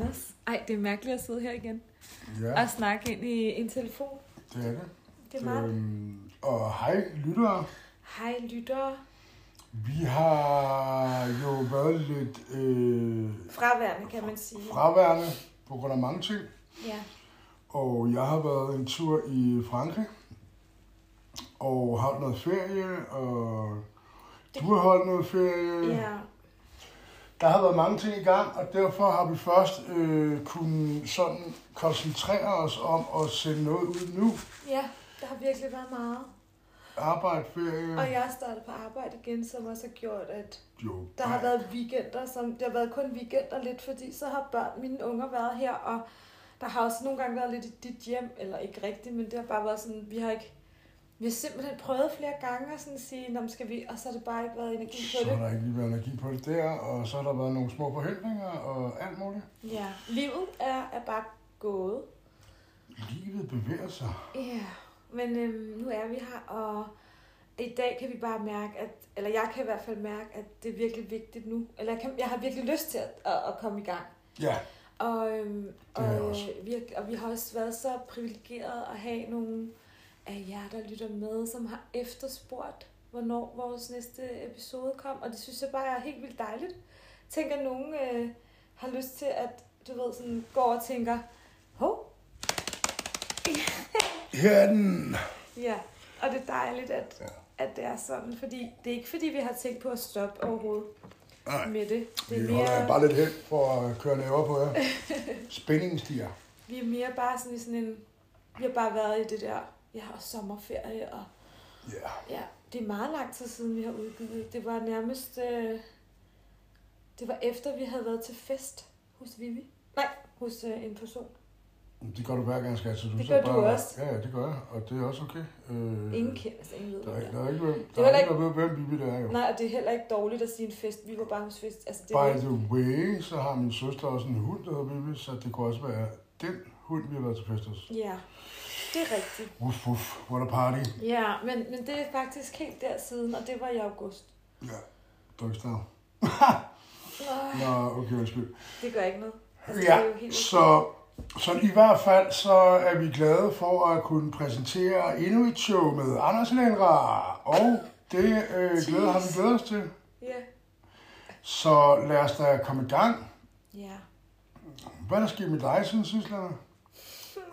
Anders. Ej, det er mærkeligt at sidde her igen Ja, og snakke ind i en telefon. det er det. Det er meget. Øhm, og hej lyttere. Hej, lyttere. Vi har jo været lidt øh, Fraværende, kan man sige. fraværende på grund af mange ting. Ja. Og jeg har været en tur i Frankrig og holdt noget ferie, og du har holdt noget ferie. Ja. Der har været mange ting i gang, og derfor har vi først øh, kunnet sådan koncentrere os om at sende noget ud nu. ja, der har virkelig været meget. Arbejde, ferie. Og jeg startet på arbejde igen, som også har gjort, at Jo, der har været weekender, som det har været kun weekender lidt, fordi så har børn, mine unger været her, og der har også nogle gange været lidt i dit hjem, eller ikke rigtigt, men det har bare været sådan, vi har ikke, vi har simpelthen prøvet flere gange at sådan sige, Nå, skal vi, og så har det bare ikke været energi på Så det. har der ikke lige været energi på det der, og så har der været nogle små forhindringer og alt muligt. Ja, livet er, er bare gået. Livet bevæger sig. Ja, men øhm, nu er vi her, og i dag kan vi bare mærke, at, eller jeg kan i hvert fald mærke, at det er virkelig vigtigt nu. Eller jeg, kan, jeg har virkelig lyst til at, at, at komme i gang. Ja, Og, øhm, og, vi har, og vi har også været så privilegeret at have nogle af jer, der lytter med, som har efterspurgt, hvornår vores næste episode kom. Og det synes jeg bare er helt vildt dejligt. Tænk, at nogen øh, har lyst til at, du ved, sådan, gå og tænker, hov, her er den. Ja, og det er dejligt, at, Ja. at det er sådan, fordi det er ikke fordi, vi har tænkt på at stoppe overhovedet Nej, med det. Det er vi holder mere, bare lidt hen for at køre næver på jer. Spændingen stiger. vi er mere bare sådan i sådan en, vi har bare været i det der, ja, og sommerferie, og Ja, ja, det er meget lang tid siden, vi har udgivet. Det var nærmest, øh, det var efter, vi havde været til fest hos Vivi. Nej, hos øh, en person. det gør du hver gang, skat. Så du Det gør du bare, også. Ja, det gør jeg, og det er også okay. Øh, Ingen kender, altså ingen ved, Der er, der er ikke, hvem, Det der er ikke, hvem, hvem Bibi det er jo. Nej, og det er heller ikke dårligt at sige en fest. Vi var bare hos fest. Altså, det By var, the way, så har min søster også en hund, der hedder Bibi, så det kunne også være den hund, vi har været til fest hos. ja, det er rigtigt. Uff, uff, what a party. Ja, men, men det er faktisk helt der siden, og det var i august. Ja, dogstav. Øh, Nå, okay, undskyld. det gør ikke noget. Altså, Ja, det er jo helt så, så i hvert fald så er vi glade for at kunne præsentere endnu et show med Anders Lindra, og det øh, glæder, har vi glædet os til. Ja. Så lad os da komme i gang. Ja. Hvad er der sket med dig siden sidst, Lennart?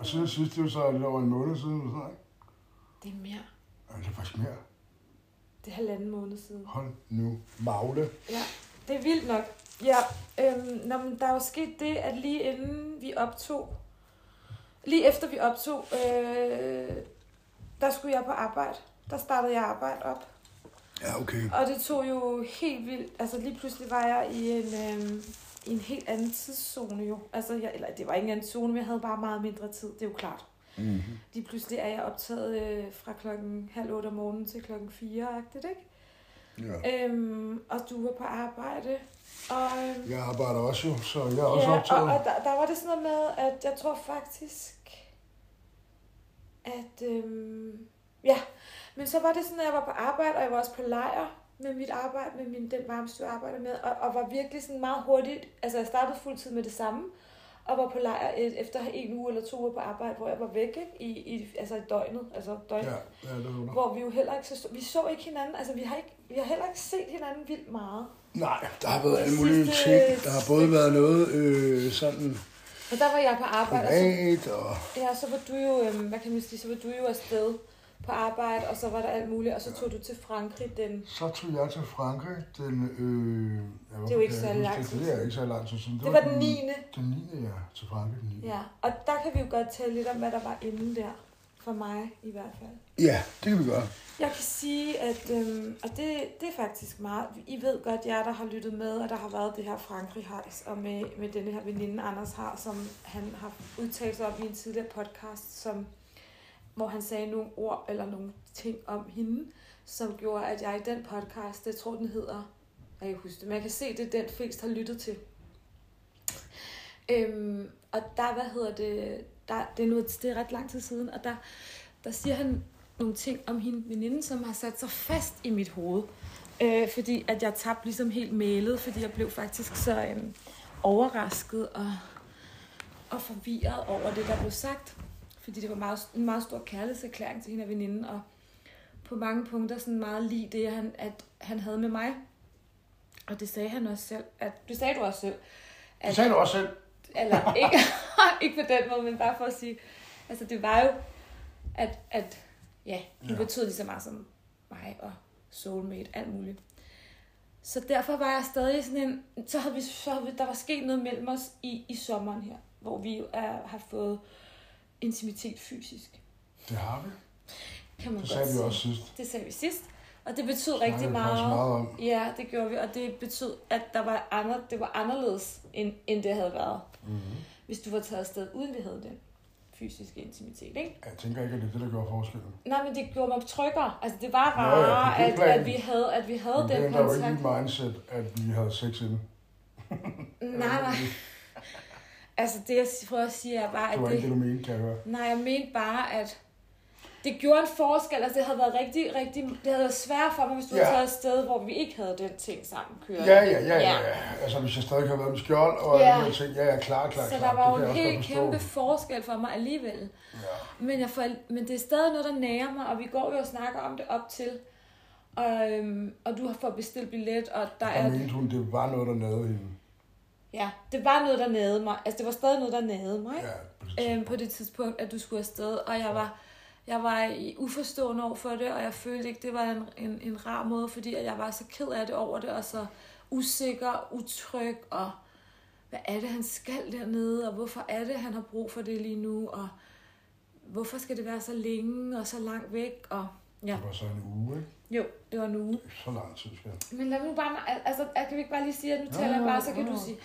Og siden sidst, det jo så lidt over en måned siden, eller sådan noget, ikke? Det er mere. Ja, det er faktisk mere. Det er halvanden måned siden. Hold nu magle. Ja, det er vildt nok. Ja, øhm, nå, men der er jo sket det, at lige inden vi optog, lige efter vi optog, øh, der skulle jeg på arbejde. Der startede jeg arbejde op. Ja, okay. Og det tog jo helt vildt, altså lige pludselig var jeg i en, øhm, i en helt anden tidszone jo. Altså, jeg, eller det var ikke en anden zone, men jeg havde bare meget mindre tid, det er jo klart. Mm-hmm. Lige pludselig er jeg optaget øh, fra klokken halv otte om morgenen til klokken fire, agtigt, ikke? Ja. Øhm, og du var på arbejde. Og, øhm, Jeg arbejder også jo, så jeg er også ja, optaget. og, og der, der var det sådan noget med, at jeg tror faktisk, at øhm, ja, men så var det sådan, at jeg var på arbejde, og jeg var også på lejr med mit arbejde, med min, den varmestue, jeg arbejder med, og, og var virkelig sådan meget hurtigt, altså jeg startede fuldtid med det samme, og var på lejr et, efter en uge eller to uger på arbejde, hvor jeg var væk, ikke? I, i, altså i døgnet, altså døgnet. Ja, ja, det. Hvor vi jo heller ikke så, vi så ikke hinanden, altså vi har, ikke, vi har heller ikke set hinanden vildt meget. Nej, der har været alle mulige ting. Der har både været noget øh, sådan Og der var jeg på arbejde, og så, privat, og ja, så var du jo, øhm, hvad kan man sige, så var du jo afsted på arbejde, og så var der alt muligt, og så tog du til Frankrig den, så tog jeg til Frankrig den... Øh, ja, Det er jo ikke så lang det? tid Det er ikke så lang tid siden. det var den 9. Den 9. ja, til Frankrig den 9. Ja, og der kan vi jo godt tale lidt om, hvad der var inden der, for mig i hvert fald. Ja, det kan vi gøre. Jeg kan sige, at øhm, og det, det er faktisk meget, I ved godt, jer der har lyttet med, og der har været det her frankrig hejs og med, med denne her veninde, Anders har, som han har udtalt sig om i en tidligere podcast, som, hvor han sagde nogle ord eller nogle ting om hende, som gjorde, at jeg i den podcast, det tror den hedder, jeg kan huske det, men jeg kan se, det er den flest har lyttet til. Øhm, og der, hvad hedder det, der, det, er nu, det er ret lang tid siden, og der, der siger han nogle ting om hende veninde, som har sat sig fast i mit hoved. Øh, fordi at jeg tabte ligesom helt mailet, fordi jeg blev faktisk så øhm, overrasket og og forvirret over det, der blev sagt. Fordi det var meget, en meget stor kærlighedserklæring til hende og veninden, og på mange punkter sådan meget lige det, han, at han havde med mig. Og det sagde han også selv. At, det sagde du også selv. At, det sagde du også selv. Eller ikke, ikke på den måde, men bare for at sige, altså det var jo, at, at ja, du ja. betød lige så meget som mig og soulmate, alt muligt. Så derfor var jeg stadig sådan en, så havde vi, så havde vi, der var sket noget mellem os i, i sommeren her, hvor vi er, har fået intimitet fysisk. Det har vi. Kan man det sagde vi også sidst. Det sagde vi sidst. Og det betød rigtig meget. meget om. Ja, det gjorde vi. Og det betød, at der var andre, det var anderledes, end, end det havde været. Mm-hmm. Hvis du var taget afsted, uden vi havde den fysiske intimitet, ikke? Jeg tænker ikke, at det er det, der gør forskellen. Nej, men det gjorde mig tryggere. Altså, det var rarere, ja, ja, at, at, vi havde, at vi havde men den kontakt. Det er jo ikke mindset, at vi havde sex inden. nej, nej. Altså, det jeg prøver at sige er bare, at det... var ikke det, du mente, kan jeg høre. Nej, jeg mente bare, at det gjorde en forskel. Altså, det havde været rigtig, rigtig... Det havde været svært for mig, hvis du ja. havde taget et sted, hvor vi ikke havde den ting sammen kørende. Ja, ja, ja, ja, ja. Altså, hvis jeg stadig havde været med skjold og ja. alle ting, ja, ja, klar, klar, Så klar. der var jo en helt kæmpe forskel for mig alligevel. Ja. Men, jeg får, men det er stadig noget, der nærer mig, og vi går jo og snakker om det op til. Og, øhm, og du har fået bestilt billet, og der og er... mente hun, det var noget, der nærede hende. Ja, det var noget, der nærede mig. Altså, det var stadig noget, der nærede mig. Ja, på det, øhm, på det tidspunkt, at du skulle afsted. Og jeg var jeg var i uforstående over for det, og jeg følte ikke, det var en, en, en rar måde, fordi jeg var så ked af det over det, og så usikker, utryg, og hvad er det, han skal dernede, og hvorfor er det, han har brug for det lige nu, og hvorfor skal det være så længe og så langt væk, og ja. Det var så en uge, ikke? Jo, det var en uge. Så lang tid, skal Men lad nu bare, altså, kan vi ikke bare lige sige, at nu taler jeg bare, så kan du sige,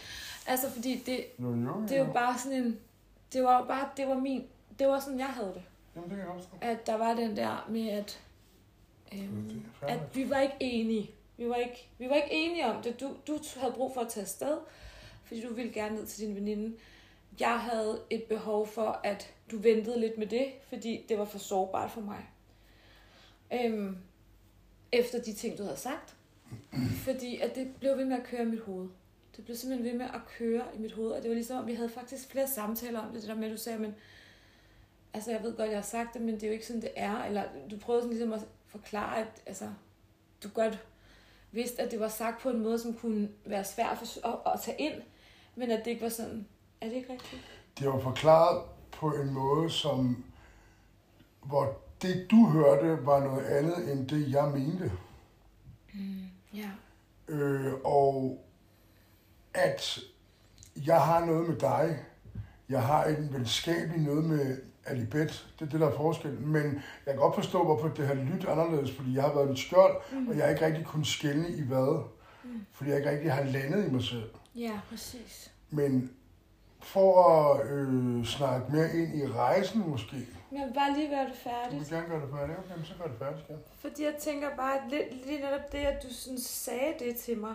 altså, fordi det, jo, jo, jo. det er jo bare sådan en, det var jo bare, det var min, det var sådan, jeg havde det. Jamen, det kan jeg også At der var den der med, at, øhm, at vi var ikke enige. Vi var ikke, vi var ikke enige om det. Du, du havde brug for at tage afsted, fordi du ville gerne ned til din veninde. Jeg havde et behov for, at du ventede lidt med det, fordi det var for sårbart for mig. Øhm, efter de ting, du havde sagt. Fordi at det blev ved med at køre i mit hoved. Det blev simpelthen ved med at køre i mit hoved, og det var ligesom, vi havde faktisk flere samtaler om det, det der med, at du sagde, men altså jeg ved godt, jeg har sagt det, men det er jo ikke sådan, det er. Eller du prøvede sådan ligesom at forklare, at altså, du godt vidste, at det var sagt på en måde, som kunne være svært at, at, at tage ind, men at det ikke var sådan. Er det ikke rigtigt? Det var forklaret på en måde, som hvor det du hørte var noget andet end det jeg mente. Mm, ja. Øh, og at jeg har noget med dig, jeg har en venskabelig noget med Alibet, det er det, der er forskel. Men jeg kan godt forstå, hvorfor det har lyttet anderledes, fordi jeg har været lidt skjold, mm. og jeg har ikke rigtig kunnet skælne i hvad. Mm. Fordi jeg ikke rigtig har landet i mig selv. Ja, præcis. Men for at øh, snakke mere ind i rejsen måske. Men jeg vil bare lige gøre det færdigt. Du vil gerne gøre det færdigt? Okay, så gør det færdigt, ja. Fordi jeg tænker bare, at lidt, lige netop det, at du sådan sagde det til mig,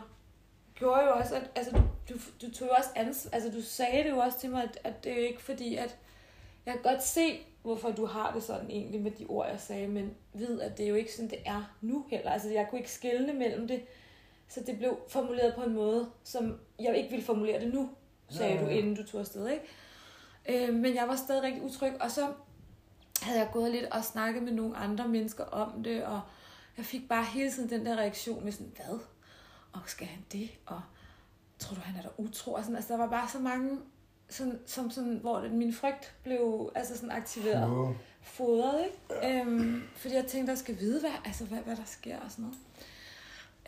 gjorde jo også, at altså, du, du tog jo også ans, altså du sagde det jo også til mig, at, at det er jo ikke fordi, at jeg kan godt se, hvorfor du har det sådan egentlig med de ord, jeg sagde, men ved, at det er jo ikke sådan, det er nu heller. Altså, jeg kunne ikke skelne mellem det, så det blev formuleret på en måde, som jeg ikke ville formulere det nu, sagde ja, ja, ja. du, inden du tog afsted, ikke? Øh, men jeg var stadig rigtig utryg, og så havde jeg gået lidt og snakket med nogle andre mennesker om det, og jeg fik bare hele tiden den der reaktion med sådan, hvad? Og skal han det? Og tror du, han er der utro? Og sådan, altså, der var bare så mange sådan, som sådan, hvor det, min frygt blev altså sådan aktiveret. Wow. Fodret, ikke? Ja. Øhm, fordi jeg tænkte, jeg skal vide, hvad, altså, hvad, hvad der sker og sådan noget.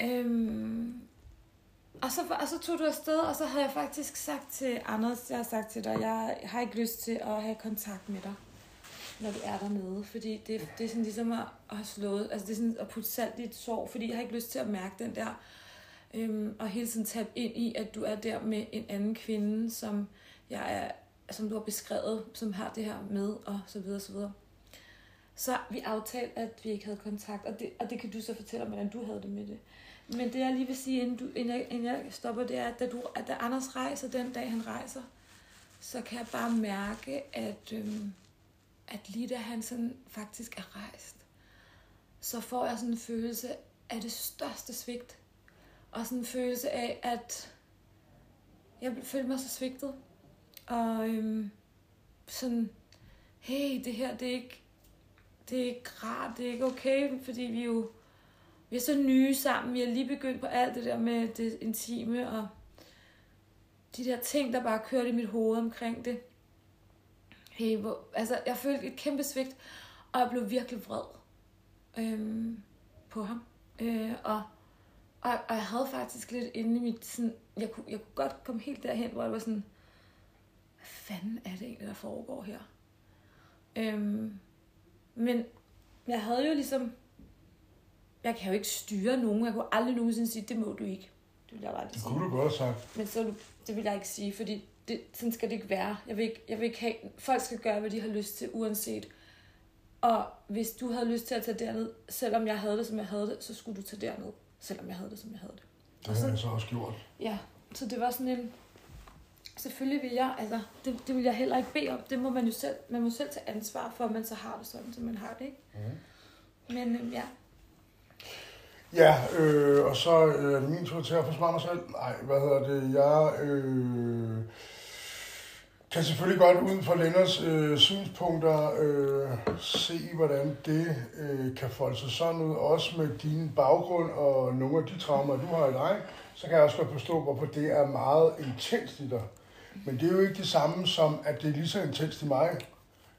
Øhm, og så, og så tog du afsted, og så havde jeg faktisk sagt til Anders, jeg har sagt til dig, jeg har ikke lyst til at have kontakt med dig, når du er dernede. Fordi det, det er sådan ligesom at, at have slået, altså det er sådan at putte salt i et sår, fordi jeg har ikke lyst til at mærke den der, øhm, og hele tiden tabe ind i, at du er der med en anden kvinde, som jeg er, som du har beskrevet, som har det her med, og så videre, så videre. Så vi aftalte, at vi ikke havde kontakt, og det, og det kan du så fortælle om, hvordan du havde det med det. Men det jeg lige vil sige, inden, du, inden, jeg, inden jeg stopper, det er, at da, du, at da Anders rejser den dag, han rejser, så kan jeg bare mærke, at, øhm, at lige da han sådan faktisk er rejst, så får jeg sådan en følelse af det største svigt. Og sådan en følelse af, at jeg følte mig så svigtet. Og øhm, sådan, hey, det her, det er ikke, det er ikke rart, det er ikke okay, fordi vi jo, vi er så nye sammen, vi har lige begyndt på alt det der med det intime, og de der ting, der bare kørte i mit hoved omkring det. Hey, hvor, altså, jeg følte et kæmpe svigt, og jeg blev virkelig vred øhm, på ham. Øh, og, og, og jeg havde faktisk lidt inde i mit, sådan, jeg kunne, jeg kunne godt komme helt derhen, hvor jeg var sådan, hvad fanden er det egentlig, der foregår her? Øhm, men jeg havde jo ligesom, jeg kan jo ikke styre nogen, jeg kunne aldrig nogensinde sige, det må du ikke. Det ville jeg bare Det kunne du godt have sagt. Men så, det vil jeg ikke sige, fordi det, sådan skal det ikke være. Jeg vil ikke, jeg vil ikke have, folk skal gøre, hvad de har lyst til, uanset. Og hvis du havde lyst til at tage derned, selvom jeg havde det, som jeg havde det, så skulle du tage derned, selvom jeg havde det, som jeg havde det. Det har jeg så også gjort. Ja, så det var sådan en... Selvfølgelig vil jeg, altså, det, det vil jeg heller ikke bede om. Det må man jo selv, man må selv tage ansvar for, at man så har det sådan, som man har det, ikke? Mm. Men øhm, ja, Ja, øh, og så øh, er min tur til at forsvare mig selv. Nej, hvad hedder det? Jeg øh, kan selvfølgelig godt ud fra Lenners øh, synspunkter øh, se, hvordan det øh, kan folde sig sådan ud. Også med din baggrund og nogle af de traumer, du har i dig, så kan jeg også godt forstå, hvorfor det er meget intenst i dig. Men det er jo ikke det samme som, at det er lige så intenst i mig.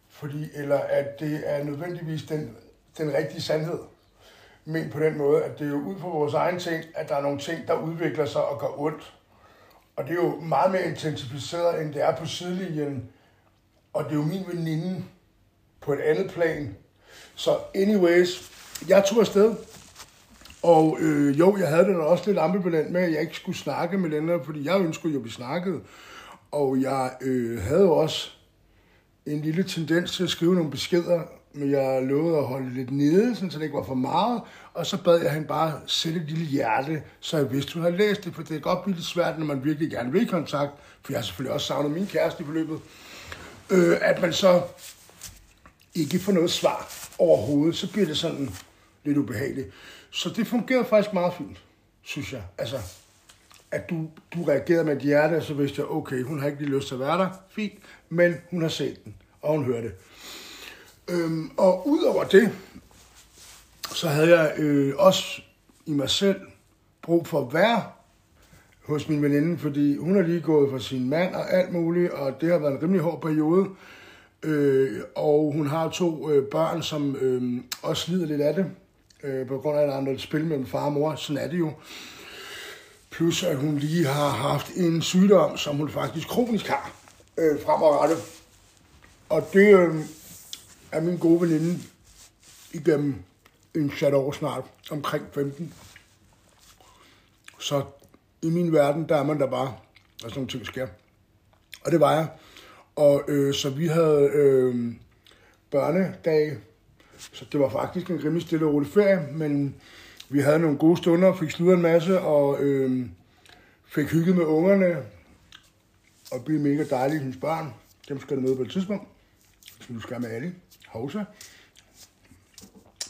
Fordi, eller at det er nødvendigvis den, den rigtige sandhed. Men på den måde, at det er jo ud fra vores egen ting, at der er nogle ting, der udvikler sig og gør ondt. Og det er jo meget mere intensificeret, end det er på sidelinjen. Og det er jo min veninde på et andet plan. Så anyways, jeg tog afsted. Og øh, jo, jeg havde den også lidt ambivalent med, at jeg ikke skulle snakke med den fordi jeg ønskede jo at blive snakket. Og jeg øh, havde jo også en lille tendens til at skrive nogle beskeder, men jeg lovede at holde lidt nede, så det ikke var for meget. Og så bad jeg hende bare sætte et lille hjerte, så jeg vidste, hun havde læst det, for det kan godt blive lidt svært, når man virkelig gerne vil i kontakt, for jeg har selvfølgelig også savnet min kæreste i forløbet, øh, at man så ikke får noget svar overhovedet, så bliver det sådan lidt ubehageligt. Så det fungerede faktisk meget fint, synes jeg. Altså, at du, du reagerede med et hjerte, så vidste jeg, okay, hun har ikke lige lyst til at være der, fint, men hun har set den, og hun hørte det. Øhm, og udover det, så havde jeg øh, også i mig selv brug for at være hos min veninde, fordi hun er lige gået fra sin mand og alt muligt, og det har været en rimelig hård periode. Øh, og hun har to øh, børn, som øh, også lider lidt af det, øh, på grund af, at der er noget spil mellem far og mor. Sådan er det jo. Plus at hun lige har haft en sygdom, som hun faktisk kronisk har øh, fremadrettet. Og det øh, er min gode veninde igennem en chat år snart, omkring 15. Så i min verden, der er man der bare, at sådan nogle ting sker. Og det var jeg. Og øh, så vi havde øh, børnedag, så det var faktisk en rimelig stille og rolig ferie, men vi havde nogle gode stunder, fik sludret en masse, og øh, fik hygget med ungerne, og blev mega dejlige hendes børn. Dem skal du møde på et tidspunkt, som du skal med alle. Hovsa.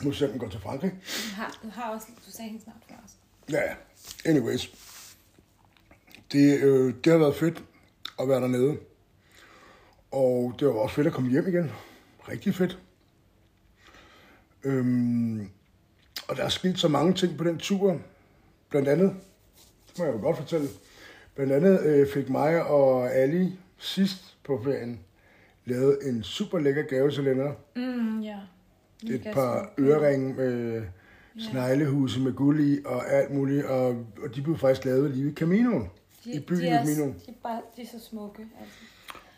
Nu ser den går til Frankrig. du har, du har også, du sagde hende snart før også. Ja, ja. anyways. Det, øh, det har været fedt at være dernede. Og det var også fedt at komme hjem igen. Rigtig fedt. Øhm, og der er sket så mange ting på den tur. Blandt andet, det må jeg jo godt fortælle, blandt andet øh, fik mig og Ali sidst på ferien lavet en super lækker gave til Lennart. Mm, ja. Et par øreringe med sneglehuse med guld i og alt muligt. Og, og de blev faktisk lavet lige ved Caminoen. I byen de er, Caminoen. de, er bare, de er så smukke. Altså.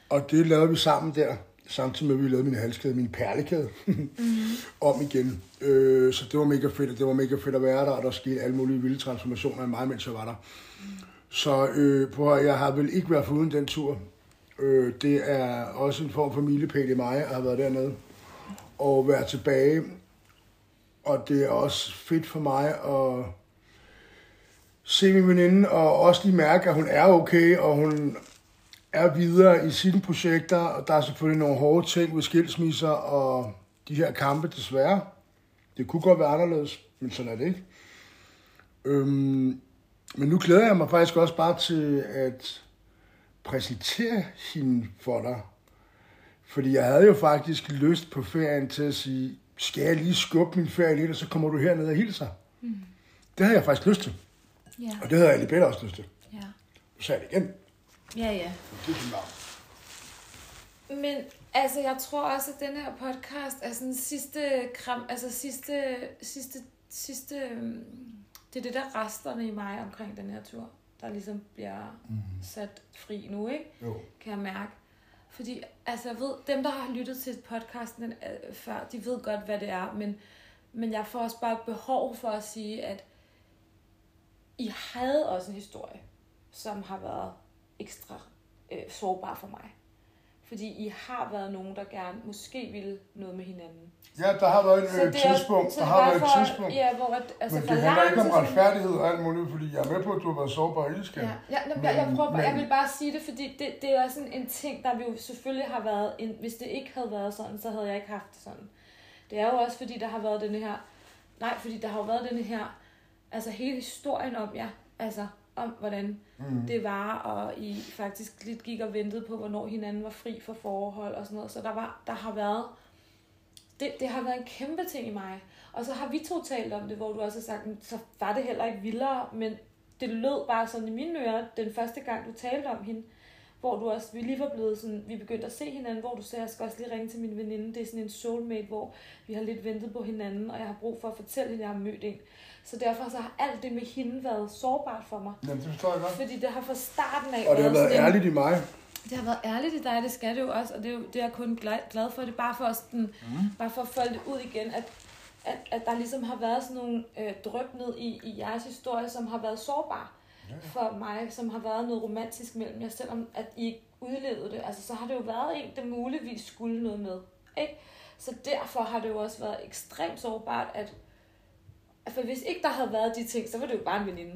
Og det lavede vi sammen der, samtidig med, at vi lavede min halskæde, min perlekæde, mm-hmm. om igen. Øh, så det var mega fedt, og det var mega fedt at være der, og der skete alle mulige vilde transformationer i mig, mens jeg var der. Mm. Så øh, på, jeg har vel ikke været foruden den tur. Øh, det er også en form for milepæl i mig, at have været dernede og være tilbage. Og det er også fedt for mig at se min veninde, og også lige mærke, at hun er okay, og hun er videre i sine projekter, og der er selvfølgelig nogle hårde ting ved skilsmisser og de her kampe, desværre. Det kunne godt være anderledes, men sådan er det ikke. Øhm, men nu glæder jeg mig faktisk også bare til at præsentere hende for dig. Fordi jeg havde jo faktisk lyst på ferien til at sige, skal jeg lige skubbe min ferie lidt, og så kommer du herned og hilser. Mm. Det havde jeg faktisk lyst til. Ja. Og det havde Alibeth også lyst til. Ja. Nu sagde jeg det igen. Ja, ja. Det er. Men altså, jeg tror også, at den her podcast er sådan sidste kram, altså sidste, sidste, sidste, øhm, det er det der resterne i mig omkring den her tur, der ligesom bliver Mm. sat fri nu, ikke? Jo. Kan jeg mærke. Fordi, altså, jeg ved, dem, der har lyttet til podcasten øh, før, de ved godt, hvad det er, men, men jeg får også bare behov for at sige, at I havde også en historie, som har været ekstra øh, sårbar for mig. Fordi I har været nogen, der gerne måske ville noget med hinanden. Ja, der har været et det er- tidspunkt. Der har været et tidspunkt. Ja, hvor at, altså Men det handler ikke om retfærdighed og alt muligt, fordi jeg er med på, at du har været sårbar ildskan. Ja, ja men, jeg, jeg, Men- prøver, bare- jeg men- vil bare sige det, fordi det, det er sådan en ting, der vi jo selvfølgelig har været, en, hvis det ikke havde været sådan, så havde jeg ikke haft det sådan. Det er jo også fordi, der har været denne her, nej, fordi der har jo været denne her, altså hele historien om jer, altså om hvordan Mm. det var, og I faktisk lidt gik og ventede på, hvornår hinanden var fri for forhold og sådan noget. Så der, var, der har været, det, det har været en kæmpe ting i mig. Og så har vi to talt om det, hvor du også har sagt, "Men så var det heller ikke vildere, men det lød bare sådan i mine ører, den første gang du talte om hende, hvor du også, vi lige var blevet sådan, vi begyndte at se hinanden, hvor du sagde, jeg skal også lige ringe til min veninde, det er sådan en soulmate, hvor vi har lidt ventet på hinanden, og jeg har brug for at fortælle hende, jeg har mødt en. Så derfor så har alt det med hende været sårbart for mig. Jamen, det forstår jeg godt. Fordi det har fra starten af Og det har været sådan ærligt i mig. det har været ærligt i dig, det skal det jo også, og det er, jo, det er jeg kun glad, glad for. Det er bare for, at, sådan, mm. bare for at folde det ud igen, at, at, at der ligesom har været sådan nogle øh, drøb ned i, i jeres historie, som har været sårbare Ja, ja. for mig, som har været noget romantisk mellem jer, selvom at I ikke udlevede det. Altså, så har det jo været en, der muligvis skulle noget med. Ikke? Så derfor har det jo også været ekstremt sårbart, at for hvis ikke der havde været de ting, så var det jo bare en veninde.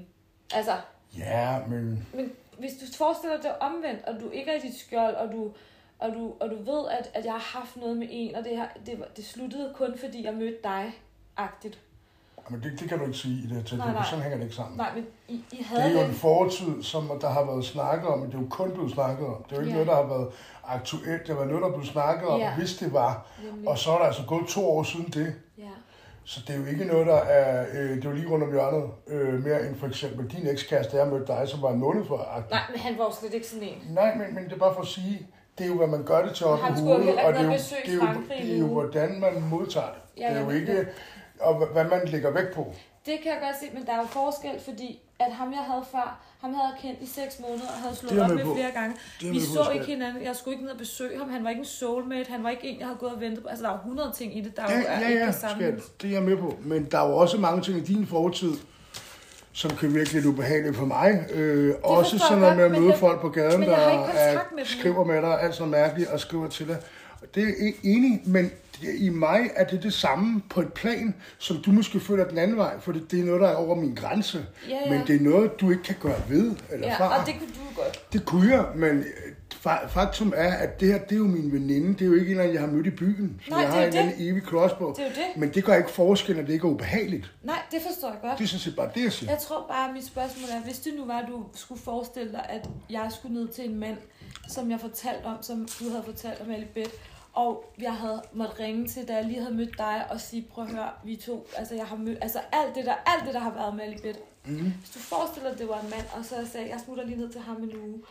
Altså, Ja, men men hvis du forestiller dig omvendt, og du ikke er i dit skjold, og du, og du, og du ved, at, at jeg har haft noget med en, og det, her, det, det sluttede kun, fordi jeg mødte dig, agtigt. men det, det kan du ikke sige i det her tilfælde, Nej, sådan hænger det ikke sammen. Nej, men I, I Det havde er jo den. en fortid, som der har været snakket om, men det er jo kun blevet snakket om. Det er jo ikke Ja. noget, der har været aktuelt. Det var noget, der blev snakket om, Ja. hvis det var. Nemlig. Og så er der altså gået to år siden det. Ja. Så det er jo ikke noget, der er, øh, det er jo lige rundt om hjørnet, øh, mere end for eksempel din ekskæreste, jeg mødte dig, som var en måned for -agtig. Nej, men han var jo slet ikke sådan en. Nej, men, men det er bare for at sige, det er jo, hvad man gør det til op i hovedet, og det er jo, det er jo, det er jo, hvordan man modtager det. Ja, det er jo ikke, og hvad man lægger vægt på. Det kan jeg godt se, men der er jo forskel, fordi at ham, jeg havde før, ham havde jeg kendt i seks måneder og havde slået op med med flere gange. Vi så ikke hinanden. Jeg skulle ikke ned og besøge ham. Han var ikke en soulmate. Han var ikke en, jeg havde gået og ventet på. Altså, der er jo 100 ting i det, der Det, jo er ja, ikke ja, det samme. skat, det er jeg med på. Men der er jo også mange ting i din fortid, som kan virke lidt ubehageligt for mig. Øh, også sådan noget med at møde folk på gaden, der ikke er, skriver med dig, alt sådan mærkeligt, og skriver til dig. Det er jeg enig, men det- i mig er det det samme på et plan, som du måske føler den anden vej, for det, det er noget, der er over min grænse. Ja, ja. Men det er noget, du ikke kan gøre ved eller Ja, fra. og det kunne du godt. Det kunne jeg, men øh, fa- faktum er, at det her, det er jo min veninde. Det er jo ikke en, eller anden, jeg har mødt i byen. Så Nej, jeg det har er en anden evig på. Det er jo det. Men det gør ikke forskel, at det ikke er ubehageligt. Nej, det forstår jeg godt. Det er sådan set bare det, jeg siger. Jeg tror bare, at mit spørgsmål er, hvis det nu var, at du skulle forestille dig, at jeg skulle ned til en mand, som jeg fortalte om, som du havde fortalt om Alibet, og jeg havde måttet ringe til, da jeg lige havde mødt dig, og sige, prøv at høre, vi to, altså jeg har mødt, altså alt det der, alt det der har været med Alibet. Mm. Hvis du forestiller dig, at det var en mand, og så jeg sagde, jeg smutter lige ned til ham en uge.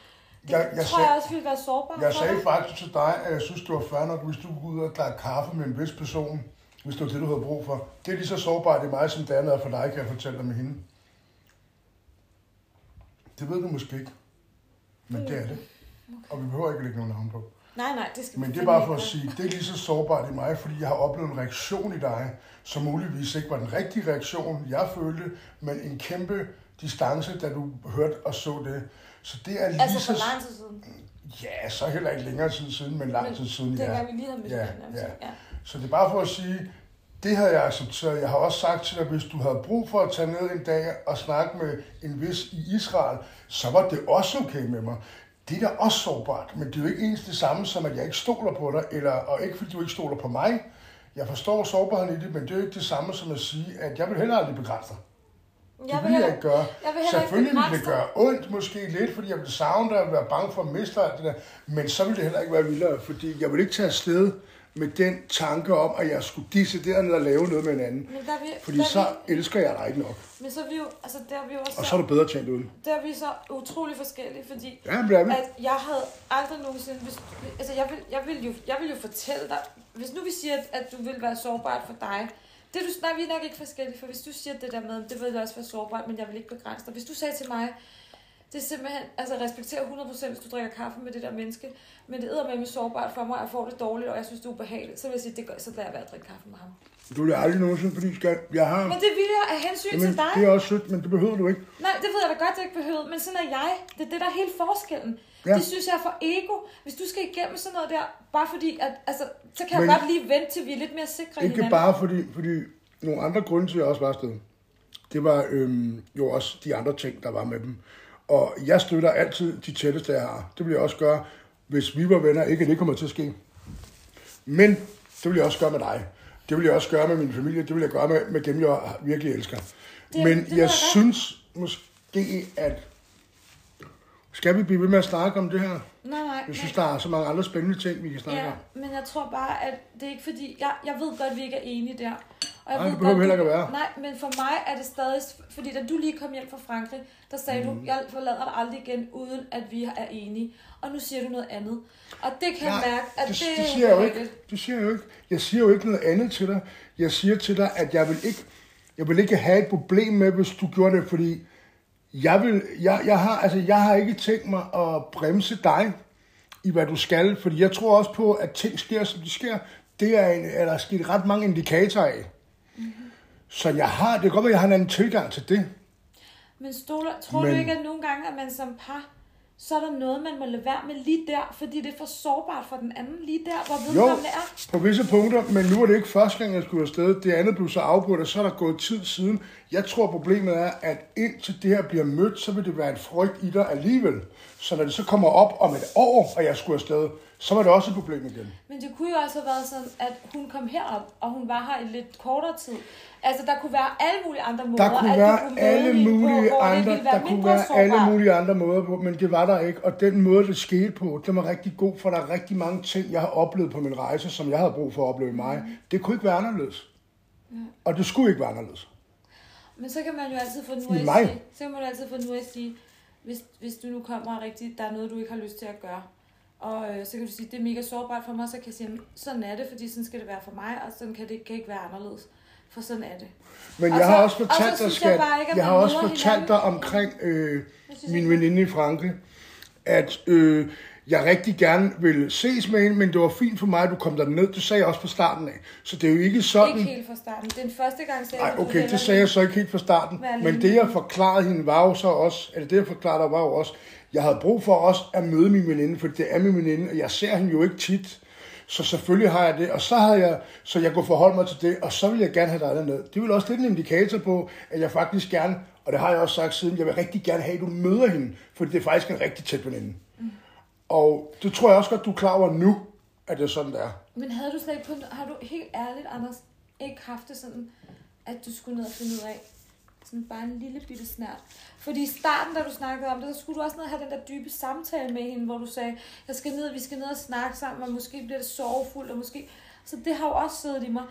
Det Jeg- jeg tror sag- jeg også ville være sårbar Jeg sagde dig. faktisk til dig, at jeg synes, det var fair nok, hvis du går ud og drikker kaffe med en vis person, hvis det var det, du havde brug for. Det er lige så sårbart i mig, som det andet er for dig, kan jeg fortælle dig med hende. Det ved du måske ikke. Men det er det. Og vi behøver ikke lægge nogen navn på. Nej, nej, det skal Men det er bare for at sige, det er lige så sårbart i mig, fordi jeg har oplevet en reaktion i dig, som muligvis ikke var den rigtige reaktion, jeg følte, men en kæmpe distance, da du hørte og så det. Så det er lige Altså så... for lang tid siden. Ja, så heller ikke længere tid siden, men lang tid siden, Det ja. kan vi lige have med Ja, hinanden. ja. ja. Så det er bare for at sige, det havde jeg accepteret. Jeg har også sagt til dig, hvis du havde brug for at tage ned en dag og snakke med en vis i Israel, så var det også okay med mig. Det er da også sårbart, men det er jo ikke ens det samme som, at jeg ikke stoler på dig, eller, og ikke fordi du ikke stoler på mig. Jeg forstår sårbarheden i det, men det er jo ikke det samme som at sige, at jeg vil heller aldrig begrænse dig. Det Jeg vil vil jeg ikke gøre. Jeg vil heller ikke Selvfølgelig vil det gøre ondt, måske lidt, fordi jeg vil savne dig og være bange for at miste alt det der. Men så vil det heller ikke være vildere, fordi jeg vil ikke tage afsted med den tanke om, at jeg skulle disse dernede og lave noget med en anden. Men der er vi, Fordi der er så vi, elsker jeg dig ikke nok. men så er vi jo, altså der er vi jo også, Og så er du bedre tjent uden. der er vi så utrolig forskellige, fordi Ja, men at jeg havde aldrig nogensinde, hvis, altså jeg vil, jeg, vil jo, jeg vil jo fortælle dig, hvis nu vi siger, at, at du vil være sårbart for dig, det du, nej, vi er nok ikke forskellige, for hvis du siger det der med, det vil også være sårbart, men jeg vil ikke begrænse dig. Hvis du sagde til mig, det er simpelthen, altså respekterer 100% hvis du drikker kaffe med det der menneske, men det er med sårbart for mig, jeg får det dårligt, og jeg synes, det er ubehageligt, så vil jeg sige, det gør, så lader jeg være at drikke kaffe med ham. Du vil aldrig nogensinde, fordi skat, jeg har... Men det vil jeg af hensyn Jamen, til dig. det er også sødt, men det behøver du ikke. Nej, det ved jeg da godt, det ikke behøvede, men sådan er jeg. Det er det, der er hele forskellen. Ja. Det synes jeg er for ego. Hvis du skal igennem sådan noget der, bare fordi, at, altså, så kan Men- jeg godt lige vente til, vi er lidt mere sikre i Ikke hinanden. bare fordi, fordi nogle andre grunde til, at jeg også var afsted. Det var øhm, jo også de andre ting, der var med dem. Og jeg støtter altid de tætteste, jeg har. Det vil jeg også gøre, hvis vi var venner. Ikke at det kommer til at ske. Men det vil jeg også gøre med dig. Det vil jeg også gøre med min familie. Det vil jeg gøre med, med dem, jeg virkelig elsker. Det- Men det jeg godt. synes måske, at... Skal vi blive ved med at snakke om det her? Nej, nej. Jeg synes, nej. der er så mange andre spændende ting, vi kan snakke Ja, om. men jeg tror bare, at det er ikke fordi... Jeg, jeg ved godt, at vi ikke er enige der. Og jeg Nej, ved det behøver heller ikke at være. Nej, men for mig er det stadig... Fordi da du lige kom hjem fra Frankrig, der sagde mm. du, jeg forlader dig aldrig igen, uden at vi er enige. Og nu siger du noget andet. Og det kan jeg mærke, at det, det, det, siger jeg jo ikke. Det siger jeg jo ikke. Jeg siger jo ikke noget andet til dig. Jeg siger til dig, at jeg vil ikke, jeg vil ikke have et problem med, hvis du gjorde det, fordi jeg, vil, jeg, jeg, har, altså, jeg har ikke tænkt mig at bremse dig i, hvad du skal, fordi jeg tror også på, at ting sker, som de sker. Det er, en, er der sket ret mange indikatorer af. Mm-hmm. Så jeg har, det kan godt være, at jeg har en anden tilgang til det. Men stoler, tror Men- du ikke, at nogle gange, at man som par, så er der noget, man må lade være med lige der, fordi det er for sårbart for den anden lige der, hvor vedkommende er? på visse punkter, men nu er det ikke første gang, jeg skulle afsted. Det andet blev så afbrudt, og så er der gået tid siden. Jeg tror, problemet er, at indtil det her bliver mødt, så vil det være en frygt i dig alligevel. Så når det så kommer op om et år, og jeg skulle afsted, så var det også et problem igen. Men det kunne jo også have været sådan, at hun kom herop, og hun var her i lidt kortere tid. Altså, der kunne være alle mulige andre måder, Der kunne at være kunne alle mulige på, det andre, være der kunne være alle sårbart. mulige andre måder på, men det var der ikke. Og den måde, det skete på, den var rigtig god, for der er rigtig mange ting, jeg har oplevet på min rejse, som jeg havde brug for at opleve mig. Det kunne ikke være anderledes. Og det skulle ikke være anderledes. Men så kan man jo altid få nu I at sige, så kan man jo altid få nu at sige, hvis, hvis du nu kommer rigtigt, der er noget, du ikke har lyst til at gøre. Og øh, så kan du sige, det er mega sårbart for mig, så kan jeg sige, "Jamen, sådan er det, fordi sådan skal det være for mig, og sådan kan det kan ikke være anderledes. For sådan er det. Men Og jeg så- har også og så fortalt dig, synes jeg skat, bare ikke, jeg har også fortalt hinanden. dig omkring øh, Jeg synes min veninde i Frankrig, at øh, jeg rigtig gerne ville ses med hende, men det var fint for mig, at du kom derned. Det sagde jeg også fra starten af. Så det er jo ikke sådan... Ikke helt fra starten. Den første gang sagde Nej, jeg, okay, det sagde jeg så ikke helt fra starten. Men det, jeg forklarede hende, var jo så også, eller det, jeg forklarede dig, var jo også, jeg havde brug for også at møde min veninde, for det er min veninde, og jeg ser hende jo ikke tit. Så selvfølgelig har jeg det, og så havde jeg, så jeg kunne forholde mig til det, og så vil jeg gerne have dig derned. Det vil også lidt en indikator på, at jeg faktisk gerne, og det har jeg også sagt siden, jeg vil rigtig gerne have, at du møder hende, for det er faktisk en rigtig tæt veninde. Mm. Og det tror jeg også godt, du er klar over nu, at det er sådan, det er. Men havde du slet ikke på, har du helt ærligt, Anders, ikke haft det sådan, at du skulle ned og finde ud af, sådan bare en lille bitte snært. Fordi i starten, da du snakkede om det, så skulle du også ned og have den der dybe samtale med hende, hvor du sagde, jeg skal ned, vi skal ned og snakke sammen, og måske bliver det sorgfuldt, og måske... Så det har jo også siddet i mig.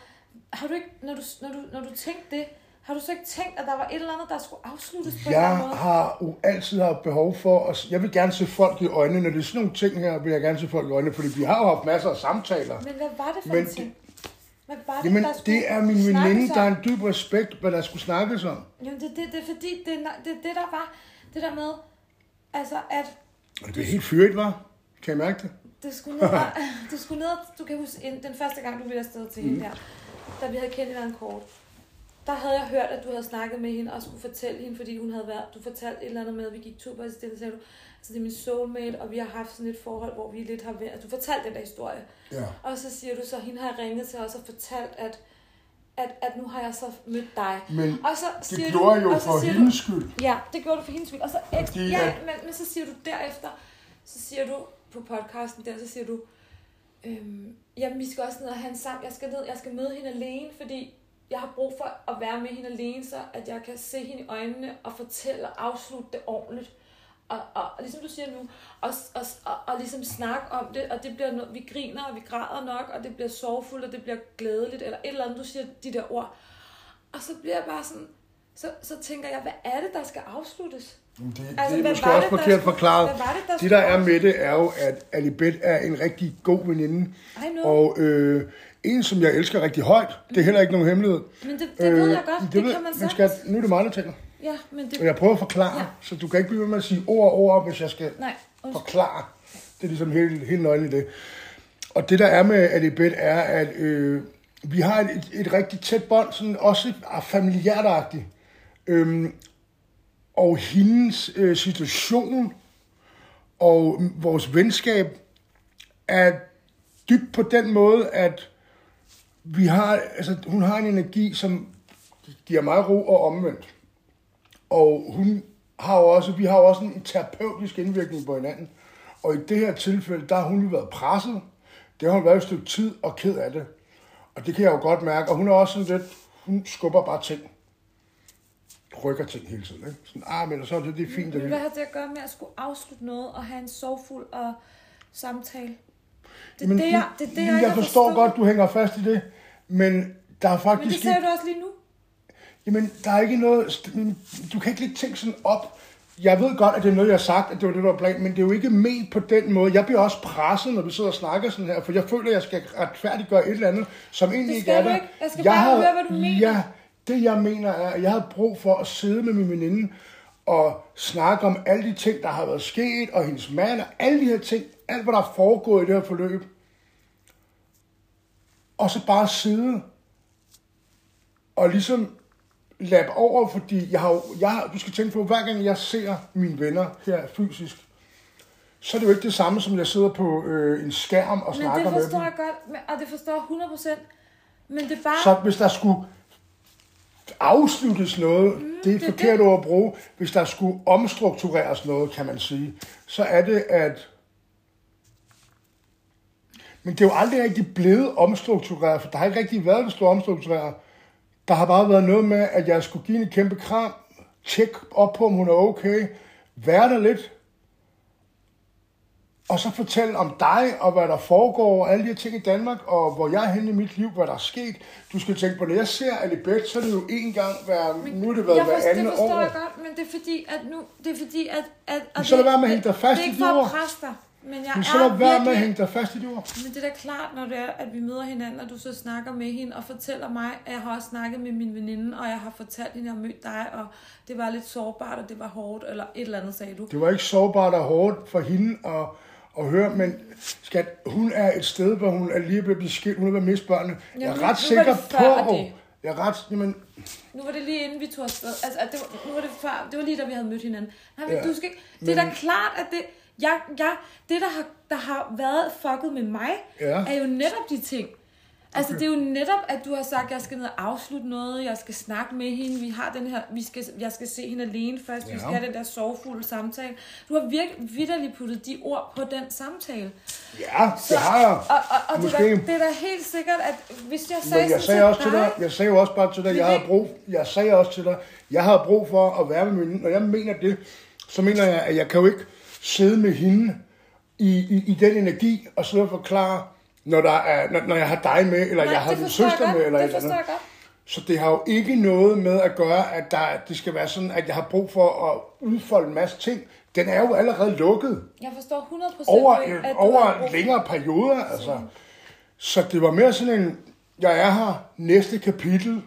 Har du ikke, når du, når du, når du tænkte det, har du så ikke tænkt, at der var et eller andet, der skulle afsluttes på en Jeg anden måde? har jo altid haft behov for, at jeg vil gerne se folk i øjnene. Når det er sådan nogle ting her, vil jeg gerne se folk i øjnene, fordi vi har jo haft masser af samtaler. Men hvad var det for Men en ting? Var det, Jamen, skulle det er min veninde, der er en dyb respekt, hvad der skulle snakkes om. Jamen, det, det, det er fordi, det, det, det der var, det der med, altså, at Og det er helt fyret, var. Kan I mærke det? det skulle ned, du skulle ned, du kan huske, en- den første gang, du ville afsted til hende der, da vi havde kendt hinanden kort, der havde jeg hørt, at du havde snakket med hende og skulle fortælle hende, fordi hun havde været, du fortalte et eller andet med, at vi gik tur på assistent, sagde du, altså det er min soulmate, og vi har haft sådan et forhold, hvor vi lidt har været, du fortalte den der historie, Ja. og så siger du så, hende har ringet til os og fortalt, at, at, at nu har jeg så mødt dig. Men Og så det siger gjorde jeg du, jo og så for siger hendes skyld. Ja, det gjorde du for hendes skyld. Og så, Fordi ja, men, men så siger du derefter, så siger du på podcasten der, så siger du, øhm, jamen vi skal også ned og have en sammen, jeg skal ned, jeg skal møde hende alene, fordi jeg har brug for at være med hende alene, så at jeg kan se hende i øjnene og fortælle og afslutte det ordentligt. Og, og, og ligesom du siger nu, og, og, og, og ligesom snakke om det, og det bliver noget, vi griner, og vi græder nok, og det bliver sorgfuldt, og det bliver glædeligt, eller et eller andet, du siger de der ord. Og så bliver jeg bare sådan, så, så tænker jeg, hvad er det, der skal afsluttes? Det, det Altså, er hvad måske også det, der forkert skulle- forklaret. det, der det, der er med det, er jo, at Alibet er en rigtig god veninde. Og øh, en, som jeg elsker rigtig højt. Det er heller ikke nogen hemmelighed. Men det, det ved jeg godt, det, ved- kan man sagt. skat, nu er det mig, der taler. Ja, men det... Og jeg prøver at forklare, Ja. så du kan ikke blive ved med at sige ord og ord, hvis jeg skal Nej, undskyld. forklare. Det er ligesom helt, helt nøglen i det. Og det, der er med Alibet, er, at øh, vi har et, et, et rigtig tæt bånd, sådan også familiærtagtigt. Øhm, og hendes øh, situation og vores venskab er dybt på den måde, at vi har, altså, hun har en energi, som giver mig ro og omvendt. Og hun har jo også, vi har jo også en terapeutisk indvirkning på hinanden. Og i det her tilfælde, der har hun jo været presset. Det har hun været et stykke tid og ked af det. Og det kan jeg jo godt mærke. Og hun er også sådan lidt, hun skubber bare ting. Rykker ting hele tiden. Ikke? Sådan, ah, men så er det, det er fint. Men hvad har det at gøre med at skulle afslutte noget og have en sorgfuld og samtale? Det er Men det, jeg, det, er det, jeg, jeg, jeg forstår forstået. godt, du hænger fast i det. Men der er Men faktisk det sagde ikke... du også lige nu. Jamen, der er ikke noget... men Du kan ikke lige tænke sådan op. Jeg ved godt, at det er noget, jeg har sagt, at det var det, der var plan, men det er jo ikke ment på den måde. Jeg bliver også presset, når vi sidder og snakker sådan her, for jeg føler, at jeg skal retfærdiggøre et eller andet, som egentlig Det ikke skal er der. ikke. Jeg skal bare høre, hvad du mener. Ja, det jeg mener er, at jeg havde brug for at sidde med min veninde og snakke om alle de ting, der har været sket, og hendes mand, og alle de her ting, alt hvad der er foregået i det her forløb. Og så bare sidde og ligesom lap over, fordi jeg har, jeg du skal tænke på, hver gang jeg ser mine venner her fysisk, så er det jo ikke det samme, som jeg sidder på øh, en skærm og Men snakker det med forstår dem. jeg godt, men- og det forstår jeg 100%. Men det er bare... Så hvis der skulle afsluttes noget, mm, det er et er forkert det. ord at bruge, hvis der skulle omstruktureres noget, kan man sige, så er det, at men det er jo aldrig rigtig blevet omstruktureret, for der har ikke rigtig været det store omstruktureret. Der har bare været noget med, at jeg skulle give et kæmpe kram, tjekke op på, om hun er okay, være der lidt, og så fortælle om dig, og hvad der foregår, og alle de her ting i Danmark, og hvor jeg er henne i mit liv, hvad der er sket. Du skal tænke på, når jeg ser Alibet, så er det jo en gang hver, nu er det været jeg hver forstår, anden det forstår år. jeg godt, men det er fordi, at nu... Det er fordi, at... at og så lad være med at det- hænge dig fast det, i det de er ikke for at dig, men jeg Men så er lad være med at hænge dig fast i de ord. Men det er da klart, når det er, at vi møder hinanden, og du så snakker med hende og fortæller mig, at jeg har også snakket med min veninde, og jeg har fortalt hende, at jeg har mødt dig, og det var lidt sårbart, og det var hårdt, eller et eller andet, sagde du. Det var ikke sårbart og hårdt for hende at, at høre, men skat, hun er et sted, hvor hun er lige blevet blive skilt, hun er ved at miste børnene. Jeg Jamen, er ret sikker på, det. jeg er ret, jamen, Nu var det lige inden vi tog afsted. Altså, det var, nu var det før, det var lige da vi havde mødt hinanden. Nej, men Ja, du skal ikke, det er da men- klart, at det, jeg, jeg, det der har, der har været fucket med mig, Ja. er jo netop de ting. Altså, det er jo netop, at du har sagt, at jeg skal ned og afslutte noget, jeg skal snakke med hende, vi har den her, vi skal, jeg skal se hende alene først, ja. vi skal have den der sorgfulde samtale. Du har virkelig vidderligt puttet de ord på den samtale. ja, det har jeg. Og, og, og det, er Måske. da, det er da helt sikkert, at hvis jeg sagde Men jeg sagde også til dig, jeg sagde også bare til dig, jeg det- brug, jeg sagde også til dig, jeg havde brug for at være med min, når jeg mener det, så mener jeg, at jeg kan jo ikke sidde med hende i, i, i den energi og sidde og forklare, når, der er, når, når jeg har dig med, eller Nej, jeg har det din jeg søster med, eller et det eller forstår andet. Så det har jo ikke noget med at gøre, at der, det skal være sådan, at jeg har brug for at udfolde en masse ting. Den er jo allerede lukket Jeg forstår 100% over, at over længere perioder. Altså. Så det var mere sådan en, jeg er her, næste kapitel.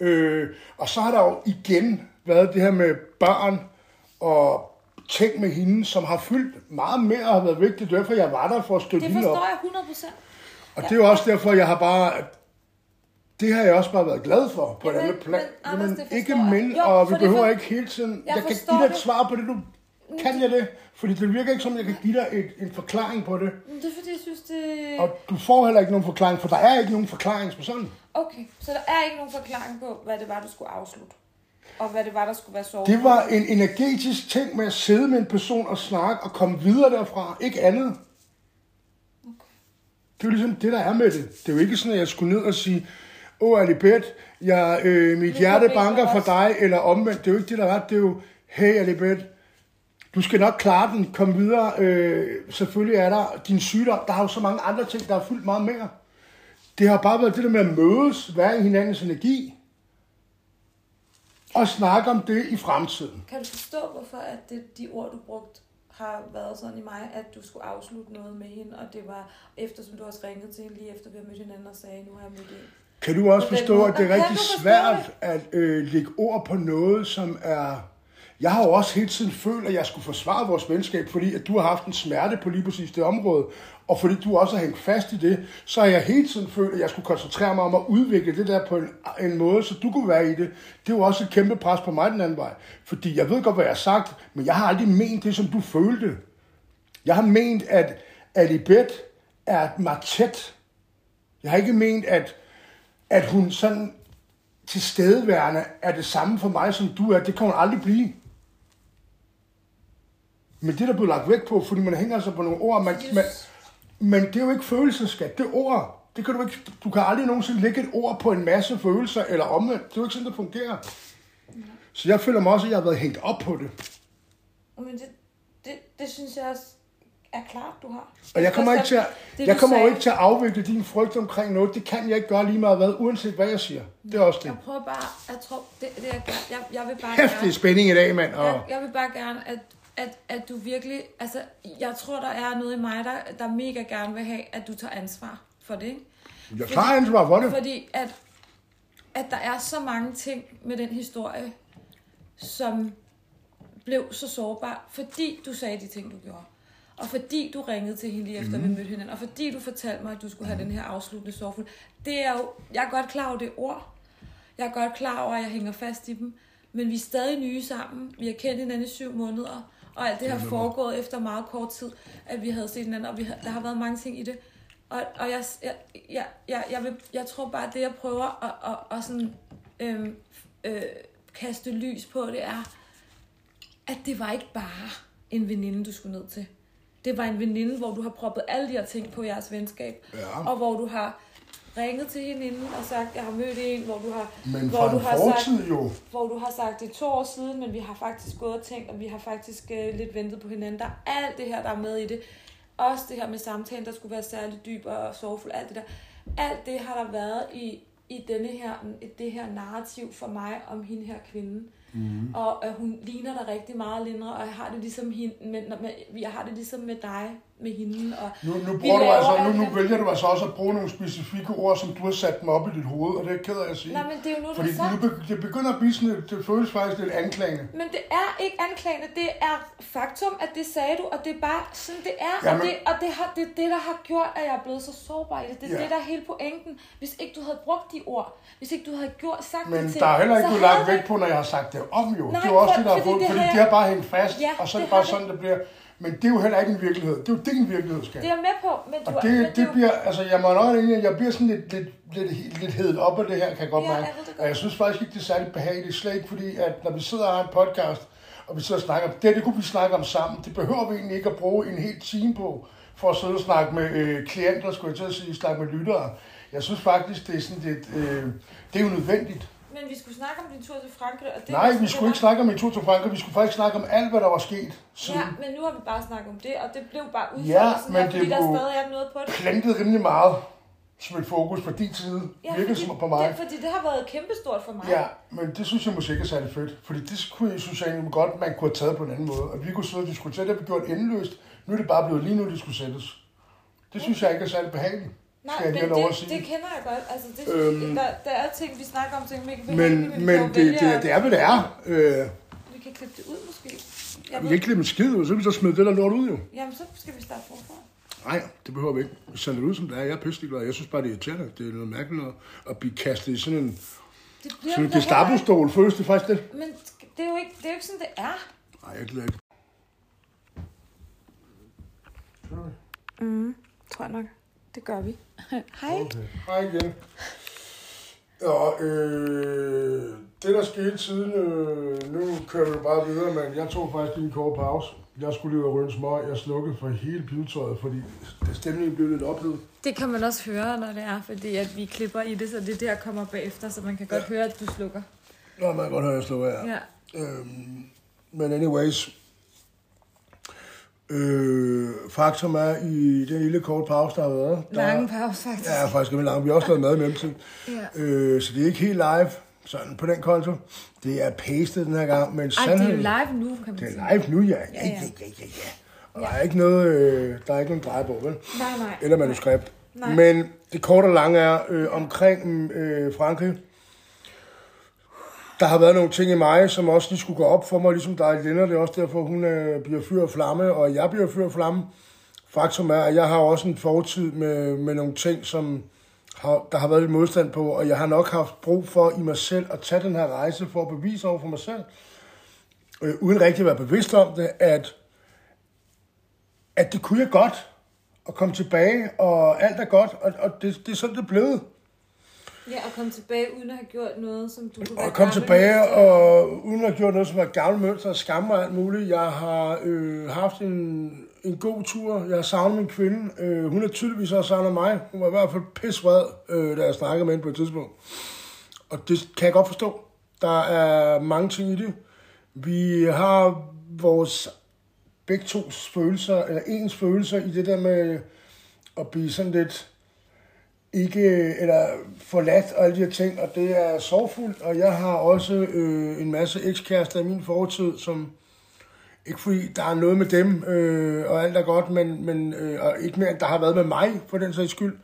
Øh, og så har der jo igen været det her med børn og ting med hende, som har fyldt meget mere og har været vigtigt. Det er derfor, jeg var der for at støtte Det hende op. forstår jeg 100%. Og det er jo også derfor, jeg har bare... Det har jeg også bare været glad for på Jamen, andet plan. men Anders, det forstår ikke Jo, og vi behøver for- ikke hele tiden... Jeg Jeg, kan give dig et det. svar på det, du... Kan jeg det? Fordi det virker ikke som, jeg kan give dig et, en forklaring på det. Men det er fordi, jeg synes, det... Og du får heller ikke nogen forklaring, for der er ikke nogen forklaring på sådan. Okay, så der er ikke nogen forklaring på, hvad det var, du skulle afslutte. Og hvad det var, der skulle være sovet. Det var en energetisk ting med at sidde med en person og snakke og komme videre derfra. Ikke andet. Det er jo ligesom det, der er med det. Det er jo ikke sådan, at jeg skulle ned og sige, åh, Alibet, jeg, øh, mit hjerte banker for dig, eller omvendt. Det er jo ikke det, der er ret. Det er jo, hey, Alibet, du skal nok klare den, kom videre. Øh, selvfølgelig er der din sygdom. Der er jo så mange andre ting, der er fyldt meget mere. Det har bare været det der med at mødes, være i hinandens energi, og snakke om det i fremtiden. Kan du forstå, hvorfor at det, de ord, du brugte, har været sådan i mig, at du skulle afslutte noget med hende, og det var, eftersom du også ringede til hende lige efter, vi har mødt hinanden og sagde, nu har jeg mødt en. Kan du også forstå, måde. at det er rigtig svært at øh, lægge ord på noget, som er... Jeg har jo også hele tiden følt, at jeg skulle forsvare vores venskab, fordi at du har haft en smerte på lige præcis det område, og fordi du også har hængt fast i det, så har jeg hele tiden følt, at jeg skulle koncentrere mig om at udvikle det der på en, en måde, så du kunne være i det. Det er jo også et kæmpe pres på mig den anden vej. Fordi jeg ved godt, hvad jeg har sagt, men jeg har aldrig ment det, som du følte. Jeg har ment, at Alibet er mig tæt. Jeg har ikke ment, at, at hun sådan tilstedeværende er det samme for mig, som du er. Det kan hun aldrig blive. Men det, der er blevet lagt væk på, fordi man hænger sig på nogle ord, man, man, men det er jo ikke følelseskat, det er ord. Det kan du, ikke, du kan aldrig nogensinde lægge et ord på en masse følelser, eller omvendt. Det er jo ikke sådan, det fungerer. Så jeg føler mig også, at jeg har været hængt op på det. Men det, det, det synes jeg også er klart, du har. Og jeg kommer, ikke til at, Det, jeg kommer jo sagde- ikke til at afvikle din frygt omkring noget. Det kan jeg ikke gøre lige meget hvad, uanset hvad jeg siger. Det er også det. Jeg prøver bare, jeg tror, det, det jeg, gør- jeg, jeg vil bare Hæftig gerne, spænding i dag, mand. Og, jeg, jeg vil bare gerne, at, at, at du virkelig, altså, jeg tror, der er noget i mig, der, der mega gerne vil have, at du tager ansvar for det, ikke? jeg tager ansvar for det. Fordi at, at der er så mange ting med den historie, som blev så sårbar, fordi du sagde de ting, du gjorde. Og fordi du ringede til hende lige efter, mm. vi mødte hinanden. Og fordi du fortalte mig, at du skulle have den her afsluttende sorgfuld. Det er jo, jeg er godt klar over det ord. Jeg er godt klar over, at jeg hænger fast i dem. Men vi er stadig nye sammen. Vi har kendt hinanden i syv måneder. Og alt det har foregået efter meget kort tid, at vi havde set hinanden. Og vi har, der har været mange ting i det. Og, og jeg, jeg, jeg, jeg, jeg, vil, jeg tror bare, at det jeg prøver at, at, at sådan, øhm, øh, kaste lys på, det er, at det var ikke bare en veninde, du skulle ned til. Det var en veninde, hvor du har proppet alle de her ting på jeres venskab. Ja. Og hvor du har ringet til hende inden og sagt, jeg har mødt en, hvor du har, Men hvor du har fortid sagt, jo. hvor du har sagt det to år siden, men vi har faktisk gået og tænkt, og vi har faktisk øh, lidt ventet på hinanden. Der er alt det her, der er med i det. Også det her med samtalen, der skulle være særlig dyb og sorgfuld, alt det der. Alt det har der været i, i denne her, det her narrativ for mig om hende her kvinde. Mm. Og at hun ligner dig rigtig meget, Lindre, og jeg har det ligesom hende, men, men jeg har det ligesom med dig, med hende. Og Nu, nu, bruger du altså, alt nu, nu vælger du altså også at bruge nogle specifikke ord, som du har sat dem op i dit hoved, og det er jeg ked af at sige. Nej, men det er jo nu, Fordi sagt. nu, det begynder at blive sådan, det føles faktisk lidt anklagende. Men det er ikke anklagende, det er faktum, at det sagde du, og det er bare sådan, det er. Jamen- og det, og det, har, det er det, der har gjort, at jeg er blevet så sårbar i det. Det er Ja. det, der er hele pointen. Hvis ikke du havde brugt de ord, hvis ikke du havde gjort, sagt Men det til, der er heller ikke blevet lagt væk på, når jeg har sagt det om jo. Nej, det er også for- det, der er fordi fået, det fordi har det har bare hængt fast, og så er det bare har sådan, det bliver. Men det er jo heller ikke en virkelighed. Det er jo din virkelighed, skal. Det er jeg med på, men du Og men det, det er bliver, altså jeg må nok indrømme, at jeg bliver sådan lidt, lidt, lidt, lidt hedet op af det her, kan jeg godt Ja, mærke. jeg det godt. Og jeg synes faktisk ikke, det er særlig behageligt, slet ikke fordi, at når vi sidder og har en podcast, og vi sidder og snakker om det, det kunne vi snakke om sammen. Det behøver vi egentlig ikke at bruge en hel time på, for at sidde og snakke med øh, klienter, skulle jeg til at sige, snakke med lyttere. Jeg synes faktisk, det er sådan lidt, øh, det er jo nødvendigt. Men vi skulle snakke om din tur til Frankrig, og det Nej, vi skulle ikke snakke om en tur til Frankrig, vi skulle faktisk snakke om alt, hvad der var sket siden. Ja, men nu har vi bare snakket om det, og det blev bare udfordret Ja, men her, fordi det der blev- stadig er noget på det. Plantet rimelig meget som et fokus på din side, ja, fordi, som på mig. Det, fordi det har været kæmpestort for mig. Ja, men det synes jeg måske ikke er særlig fedt. Fordi det kunne jeg synes jeg egentlig godt, man kunne have taget på en anden måde. At vi kunne sidde og diskutere det, vi gjort endeløst. Nu er det bare blevet lige nu, det skulle sættes. Det synes jeg ikke er særlig behageligt. Nej, men det, det kender jeg godt. Altså, det, Øhm. der, der er ting, vi snakker om, ting, vi ikke Men, kan men det, det, det er, hvad det er. Øh, Vi kan klippe det ud, måske. Jeg vi kan ikke klippe en skid ud, så vil vi så smide det der lort ud jo. Jamen, så skal vi starte forfra. Nej, det behøver vi ikke. Vi sender det ud, som det er. Jeg er pisselig glad. Jeg synes bare, det er irriterende. Det er noget mærkeligt at blive kastet i sådan en, Det bliver sådan en ikke. gestapo-stol. Føles det faktisk det? Men det er, jo ikke, det er jo ikke sådan, det er. Nej, jeg gider ikke. Mm, tror jeg nok. Det gør vi. Hej. Okay. Hej igen. Ja, øh, det der skete siden, øh, nu kører vi bare videre, men jeg tog faktisk lige en kort pause. Jeg skulle lige ryge en smøg. Jeg slukkede for hele pivetøjet, fordi stemningen blev lidt oplevet. Det kan man også høre, når det er, fordi at vi klipper i det, så det der kommer bagefter, så man kan godt ja. høre, at du slukker. Nå, man kan godt høre, at jeg slukker, ja. Ja. Øhm, men anyways, øh, faktum er, i den lille korte pause, der har været... Der, Lange pause, faktisk. Ja, faktisk er vi lange. Vi har også lavet mad i mellemtiden. Ja. Øh, så det er ikke helt live, sådan på den konto. Det er pastet den her gang, men Ej, det er sandheden... jo live nu, kan man Det sige. er live nu, ja. Ja, Ja, ja, ja. ja, ja, ja. Og der er ikke noget, øh, der er ikke nogen drejebog, vel? Nej, nej. Eller manuskript. Nej. Men det korte og lange er øh, omkring øh, Frankrig. Der har været nogle ting i mig, som også lige skulle gå op for mig, ligesom dig, Lennart. Det er også derfor, hun øh, bliver fyr og flamme, og jeg bliver fyr og flamme. Faktum er, at jeg har også en fortid med, med nogle ting, som har, der har været lidt modstand på, og jeg har nok haft brug for i mig selv at tage den her rejse for at bevise over for mig selv, øh, uden rigtig at være bevidst om det, at, at det kunne jeg godt, at komme tilbage, og alt er godt, og, og det, det er sådan, det er blevet. Ja, og komme tilbage uden at have gjort noget, som du kunne Og komme gammel tilbage, og uden at have gjort noget, som er gammelt mønster, og skamme og alt muligt. Jeg har øh, haft en, en god tur. Jeg har savnet min kvinde. Øh, hun er tydeligvis også savnet mig. Hun var i hvert fald pissvred, øh, da jeg snakkede med hende på et tidspunkt. Og det kan jeg godt forstå. Der er mange ting i det. Vi har vores begge tos følelser, eller ens følelser i det der med at blive sådan lidt ikke, eller forladt og alle de her ting, og det er sorgfuldt, og jeg har også øh, en masse ekskærester i min fortid, som ikke fordi der er noget med dem, øh, og alt er godt, men, men øh, og ikke mere, der har været med mig, for den sags skyld.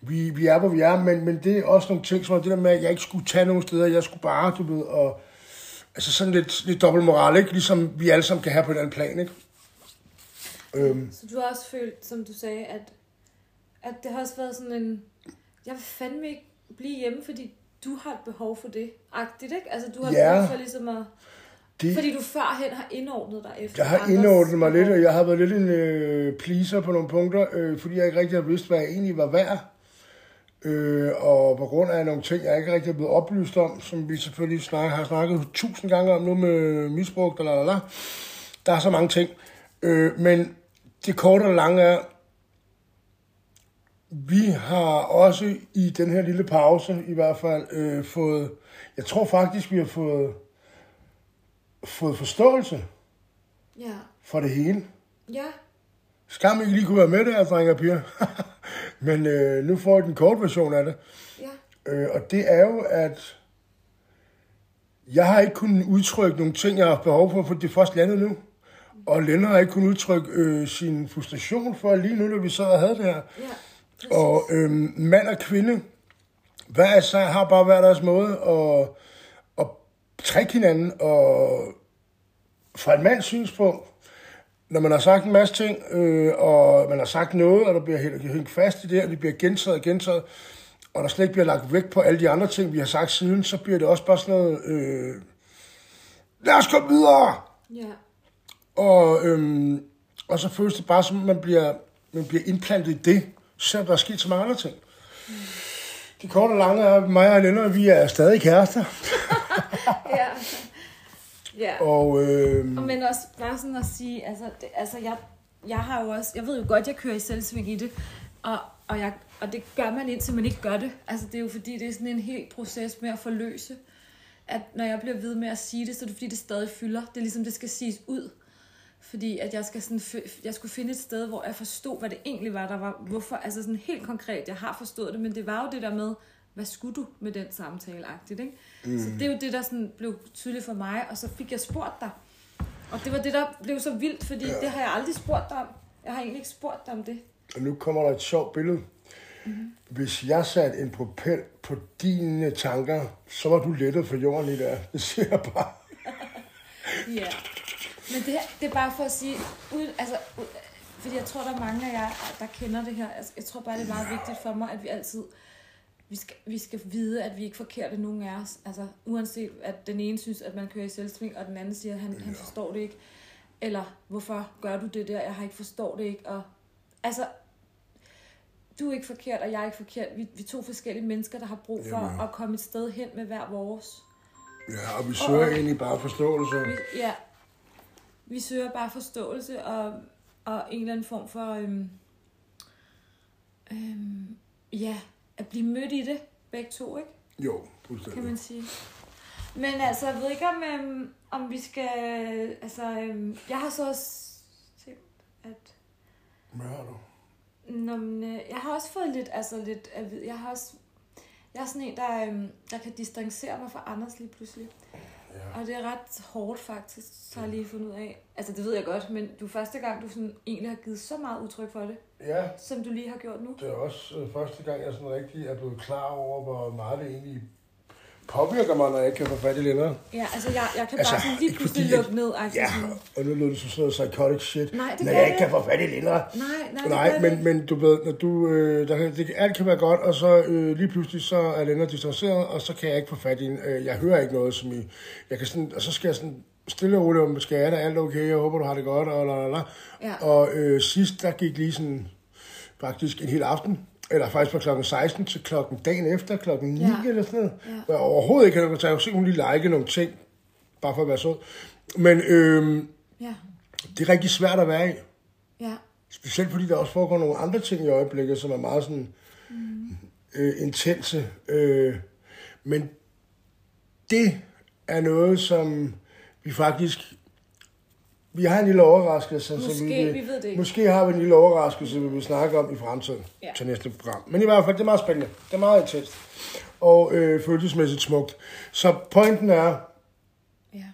Vi, vi er, hvor vi er, men, men det er også nogle ting, som er det der med, at jeg ikke skulle tage nogen steder, jeg skulle bare, du ved, og altså sådan lidt, lidt dobbeltmoral, ikke? Ligesom vi alle sammen kan have på den plan, ikke? Øhm, Så du har også følt, som du sagde, at, at det har også været sådan en... Jeg vil fandme ikke blive hjemme, fordi du har et behov for det. Agtigt, ikke? Altså, du har Ja. behov for ligesom at... det, Fordi du førhen har indordnet dig efter Jeg har indordnet mig lidt, og jeg har været lidt en øh, pleaser på nogle punkter, øh, fordi jeg ikke rigtig har vidst, hvad jeg egentlig var værd. Øh, og på grund af nogle ting, jeg ikke rigtig er blevet oplyst om, som vi selvfølgelig snak, har snakket tusind gange om nu med misbrug, la, la, la. Der er så mange ting. Øh, men det korte og lange er, vi har også i den her lille pause i hvert fald øh, fået, jeg tror faktisk, vi har fået, fået forståelse Ja. for det hele. Ja. Skam ikke lige kunne være med der, drenge og piger. Men øh, nu får jeg den korte version af det. Ja. Øh, og det er jo, at jeg har ikke kunnet udtrykke nogle ting, jeg har haft behov for, for det er først landet nu. Og Lennart har ikke kunnet udtrykke øh, sin frustration for lige nu, når vi sad og havde det her. Ja. Og øh, mand og kvinde, hver især har bare hver deres måde at, at trække hinanden. Og fra et mands synspunkt, når man har sagt en masse ting, øh, og man har sagt noget, og der bliver hængt, hængt fast i det, og det bliver gentaget og gentaget, og der slet ikke bliver lagt vægt på alle de andre ting, vi har sagt siden, så bliver det også bare sådan noget, øh, lad os komme videre! Ja. Og, øhm, og så føles det bare som, at man bliver, man bliver indplantet i det, selvom der er sket så mange andre ting. Det korte og lange er, at mig og Lennart, vi er stadig kærester. Ja. Ja. Og øh, Og men også bare sådan at sige, altså, det, altså jeg, jeg har jo også, jeg ved jo godt, jeg kører i selvsving i det, og, og, jeg, og det gør man indtil man ikke gør det. Altså det er jo fordi, det er sådan en helt proces med at forløse, at når jeg bliver ved med at sige det, så er det fordi, det stadig fylder. Det er ligesom, det skal siges ud. Fordi at jeg, skal sådan, jeg skulle finde et sted, hvor jeg forstod, hvad det egentlig var, der var. Hvorfor, altså sådan helt konkret, jeg har forstået det, men det var jo det der med, hvad skulle du med den samtale, agtigt, ikke? Mm. Så det er jo det, der sådan blev tydeligt for mig, og så fik jeg spurgt dig. Og det var det, der blev så vildt, fordi ja. det har jeg aldrig spurgt dig om. Jeg har egentlig ikke spurgt dig om det. og nu kommer der et sjovt billede. Mm-hmm. Hvis jeg satte en propel på dine tanker, så var du lettet for jorden lige der. Det siger jeg bare. Ja. Men det, det er bare for at sige, ud, altså, ud, fordi jeg tror, der er mange af jer, der kender det her. Altså, jeg tror bare, det er meget vigtigt for mig, at vi altid, vi skal, vi skal vide, at vi ikke er forkerte nogen af os. Altså, uanset at den ene synes, at man kører i selvsving, og den anden siger, at han, han forstår det ikke. Eller, hvorfor gør du det der? Jeg har ikke forstår det ikke. Og, altså, du er ikke forkert, og jeg er ikke forkert. Vi, vi er to forskellige mennesker, der har brug for Jamen. at komme et sted hen med hver vores. Ja, og vi søger egentlig bare forståelse. Vi, ja. Vi søger bare forståelse og, og en eller anden form for, øhm, øhm, ja, at blive mødt i det, begge to, ikke? Jo, kan fuldstændig. man sige. Men altså, jeg ved ikke, om, øhm, om vi skal... Altså, øhm, jeg har så også tænkt, at... Hvad har du? Nå, men, øh, jeg har også fået lidt, altså lidt. Jeg har også... Jeg er sådan en, der, øhm, der kan distancere mig fra Anders lige pludselig. Ja. Og det er ret hårdt faktisk, så har jeg lige fundet ud af. Altså, det ved jeg godt, men du er første gang, du sådan egentlig har givet så meget udtryk for det, ja, som du lige har gjort nu. det er også øh, første gang, jeg sådan rigtig er blevet klar over, hvor meget det egentlig påvirker mig, når jeg ikke kan få fat i længere. Ja, altså, jeg, jeg kan Altså, bare sådan lige pludselig fordi, lukke ned. Altså, Ja, sådan, og nu lyder det som sådan noget psychotic shit. Nej, det når jeg det ikke kan få fat i længere. nej, nej, Nej, gør det men, men du ved, når du, øh, der det, alt kan være godt, og så øh, lige pludselig så er Lennart distanceret, og så kan jeg ikke få fat i en. Øh, jeg hører ikke noget, som i, jeg kan sådan, og så skal jeg sådan stille og roligt om, skal jeg er alt okay, jeg håber, du har det godt, og la, la, la. Ja. Og øh, sidst, der gik lige sådan, faktisk en hel aften, eller faktisk fra klokken 16 til klokken dagen efter, klokken 9 Ja. eller sådan noget. Ja. Hvor jeg overhovedet ikke havde noget, så kunne hun lige like nogle ting, bare for at være sød. Men øh, Ja, det er rigtig svært at være i. ja, Specielt fordi der også foregår nogle andre ting i øjeblikket, som er meget sådan mm. øh, intense. Øh, men det er noget, som vi faktisk... Vi har en lille overraskelse. som Måske, vi ved det ikke. Måske har vi en lille overraskelse, vi vil snakke om i fremtiden Ja. til næste program. Men i hvert fald, det er meget spændende. Det er meget intenst. Og øh, følelsesmæssigt smukt. Så pointen er, ja.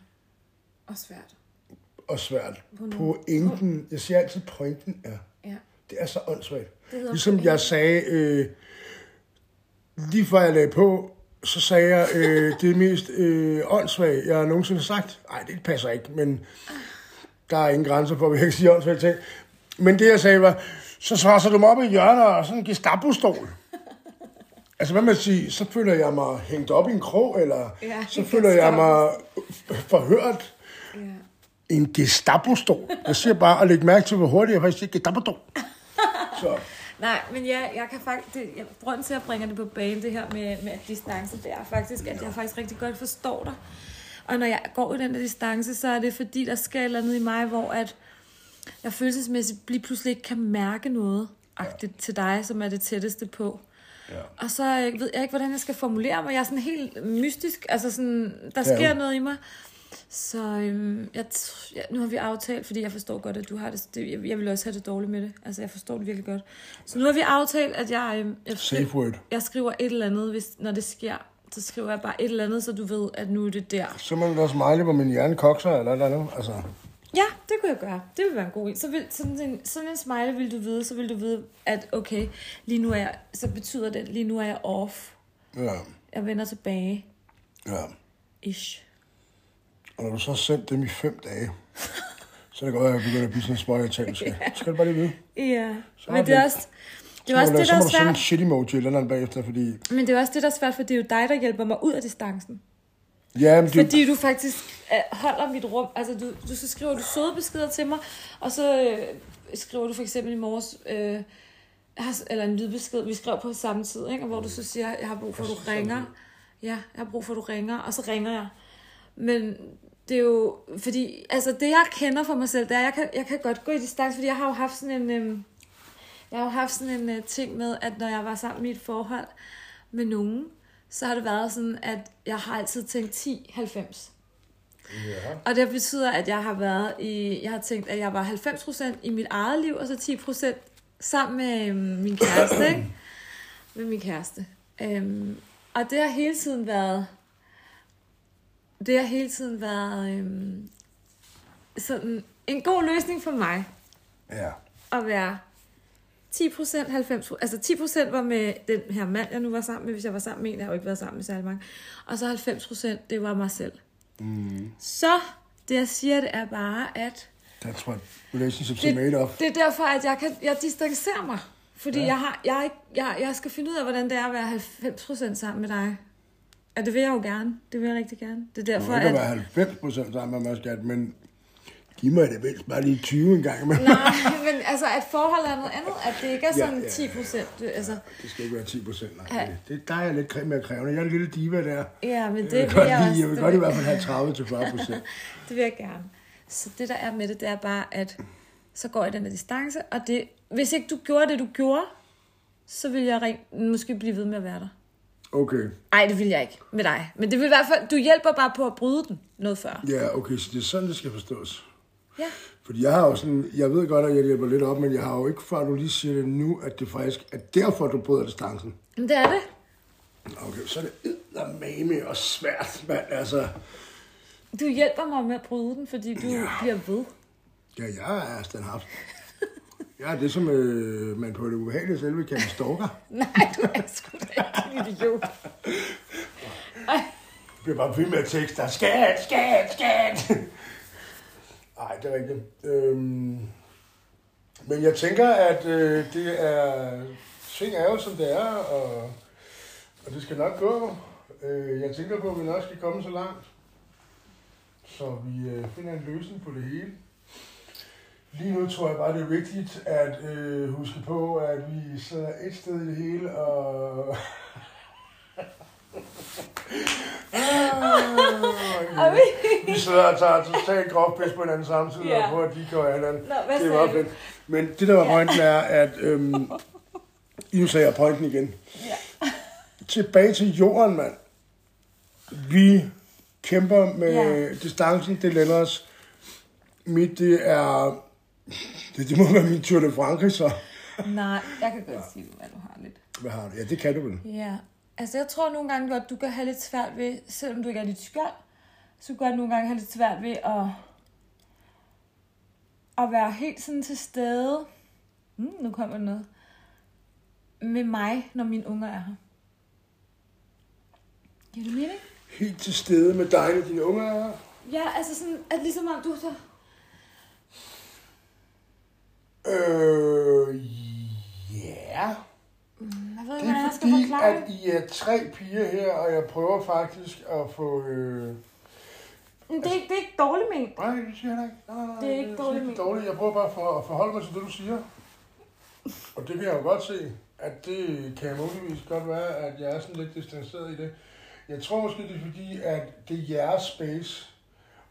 Og svært. og svært, pointen, jeg siger altid, pointen er, Ja, det er så åndssvagt. Ligesom jeg sagde, øh, lige før jeg lagde på, så sagde jeg, øh, det er mest øh, åndssvagt, jeg har nogensinde sagt. Nej, det passer ikke, men der er ingen grænser for, hvad jeg kan sige åndssvagt ting. Men det jeg sagde var, så svarer du mig op i hjørnet og sådan en gestapo-stol. Altså, hvad man sige, så føler jeg mig hængt op i en krog, eller Ja, så føler jeg mig forhørt Ja. i en gestapo-stol. Jeg siger bare at lægge mærke til, hvor hurtigt jeg faktisk siger gestapo-stol. Så, Nej, men ja, jeg kan faktisk... Det, jeg, grunden til, at jeg bringer det på banen, det her med, med distance, det er faktisk, at jeg faktisk rigtig godt forstår dig. Og når jeg går i den der distance, så er det fordi, der sker et eller andet i mig, hvor at jeg følelsesmæssigt lige pludselig ikke kan mærke noget agtigt til dig, som er det tætteste på. ja. Og så øh, ved jeg ikke, hvordan jeg skal formulere mig. Jeg er sådan helt mystisk. Altså sådan, der Ja. sker noget i mig. Så øhm, jeg, ja, nu har vi aftalt, fordi jeg forstår godt, at du har det, det jeg, jeg vil også have det dårligt med det. Altså, jeg forstår det virkelig godt. Så nu har vi aftalt, at jeg, øhm, jeg, Safe word. jeg skriver et eller andet, hvis, når det sker. Så skriver jeg bare et eller andet, så du ved, at nu er det der. Så må du også smiley, hvor min hjerne kokser, eller et eller andet. Altså, Ja, det kunne jeg gøre. Det ville være en god en. Så vil, sådan, en, sådan en smiley vil du vide, så vil du vide, at okay, lige nu er jeg, så betyder det, lige nu er jeg off. ja, Jeg vender tilbage. ja. Ish. Og når du så har sendt dem i fem dage, så er det godt, at jeg begynder at blive sådan en småirritabel. Skal, skal du bare lige vide. Ja, Så men det er også, det Så må også det, så der må er du sende en svært. shit emoji eller andet bagefter, fordi... Men det er også det, der er svært, for det er jo dig, der hjælper mig ud af distancen. Ja, men det, Fordi du faktisk øh, holder mit rum. Altså, du, du så skriver du søde beskeder til mig, og så øh, skriver du for eksempel i morges, øh, eller en lydbesked, vi skrev på samme tid, ikke? Og hvor du så siger, jeg har brug for, at du ringer. Ja, jeg har brug for, at du ringer, og så ringer jeg. Men det er jo, fordi, altså det jeg kender for mig selv, det er, at jeg kan, jeg kan godt gå i distance, fordi jeg har jo haft sådan en, øhm, jeg har jo haft sådan en uh, ting med, at når jeg var sammen i et forhold med nogen, så har det været sådan, at jeg har altid tænkt 10-90. ja. Og det betyder, at jeg har været i, jeg har tænkt, at jeg var 90% i mit eget liv, og så 10% sammen med øhm, min kæreste, ikke? Med min kæreste. Øhm, og det har hele tiden været, det har hele tiden været øhm, sådan en god løsning for mig, ja. at være 10%, 90%, altså 10% var med den her mand, jeg nu var sammen med, hvis jeg var sammen med en, jeg har jo ikke været sammen med særlig mange, og så 90% det var mig selv. Mm. Så det jeg siger, det er bare, at That's what relationships are made det, of. det er derfor, at jeg, kan, jeg distancerer mig. Fordi Ja. jeg, har, jeg, ikke- jeg, jeg skal finde ud af, hvordan det er at være 90% sammen med dig. Og det vil jeg jo gerne. Det vil jeg rigtig gerne. Det er derfor, må ikke at... være 90 procent sammen med mig, skat, men giv mig det mindst bare lige 20 en gang. Men Nej, men altså, at forhold er noget andet. At det ikke er Ja, sådan ja, 10 procent. Altså, det skal ikke være 10 procent. Ja. Nej, det, der er jeg lidt mere krævende. Jeg er en lille diva der. ja, men det jeg vil vil jeg også. jeg vil det godt i vil- hvert fald have 30 til 40 procent. Det vil jeg gerne. Så det der er med det, det er bare, at så går jeg den her distance, og det, hvis ikke du gjorde det, du gjorde, så vil jeg rent, måske blive ved med at være der. Okay. Nej, det vil jeg ikke med dig. Men det vil i hvert fald, du hjælper bare på at bryde den noget før. Ja, okay, så det er sådan, det skal forstås. Ja. Fordi jeg har jo sådan, jeg ved godt, at jeg hjælper lidt op, men jeg har jo ikke, før du lige siger det nu, at det faktisk er derfor, du bryder distancen. Men det er det. Okay, så er det eddermame og svært, mand. Altså, Du hjælper mig med at bryde den, fordi du Ja. ja. bliver ved. ja, jeg er standhaft. Er det, som øh, man på det ubehagelige selve kan stalker. Nej, du er sgu da ikke en idiot. Ej. Jeg bliver bare ved med at tekste, skat, skat, skat. Det er rigtigt. Øhm, men jeg tænker, at øh, det er... Ting er jo, som det er, og, og det skal nok gå. Øh, jeg tænker på, at vi nok skal komme så langt, så vi øh, finder en løsning på det hele. Lige nu tror jeg bare, det er vigtigt at øh, huske på, at vi sidder et sted i det hele, og... Er vi? Sidder og tager totalt grov pis på hinanden samtidig, Ja. og prøver at de går hinanden. Nå, Det er sagde meget fedt. Men det der var pointen er, at øhm, nu sagde jeg pointen igen. Ja. Tilbage til jorden, mand. Vi kæmper med Ja. distancen, det lænder os. Mit, det er... Det, det må være min Tour de Frankrig, så. Nej, jeg kan godt sige, hvad du har lidt. Hvad har du? Ja, det kan du vel. Ja, altså jeg tror nogle gange godt, du kan have lidt svært ved, selvom du ikke er dit skjold, så kan du nogle gange have lidt svært ved at, at være helt sådan til stede. Mm, nu kommer noget. Med mig, når mine unger er her. Giver det mening? Helt til stede med dig, når dine unger er her. Ja, altså sådan, at ligesom om du så... Øh, ja. Jeg ved Det ikke, hvordan er jeg fordi, forklare at det. I er tre piger her, og jeg prøver faktisk at få... Øh... Men det, er, ikke- det er ikke dårligt ment. Nej, det siger jeg ikke. Nej, nej, nej, Det er ikke jeg dårligt ment. dårligt. Jeg prøver bare for, at forholde mig til det, du siger. Og det kan jeg jo godt se, at det kan muligvis godt være, at jeg er sådan lidt distanceret i det. Jeg tror måske, det er fordi, at det er jeres space,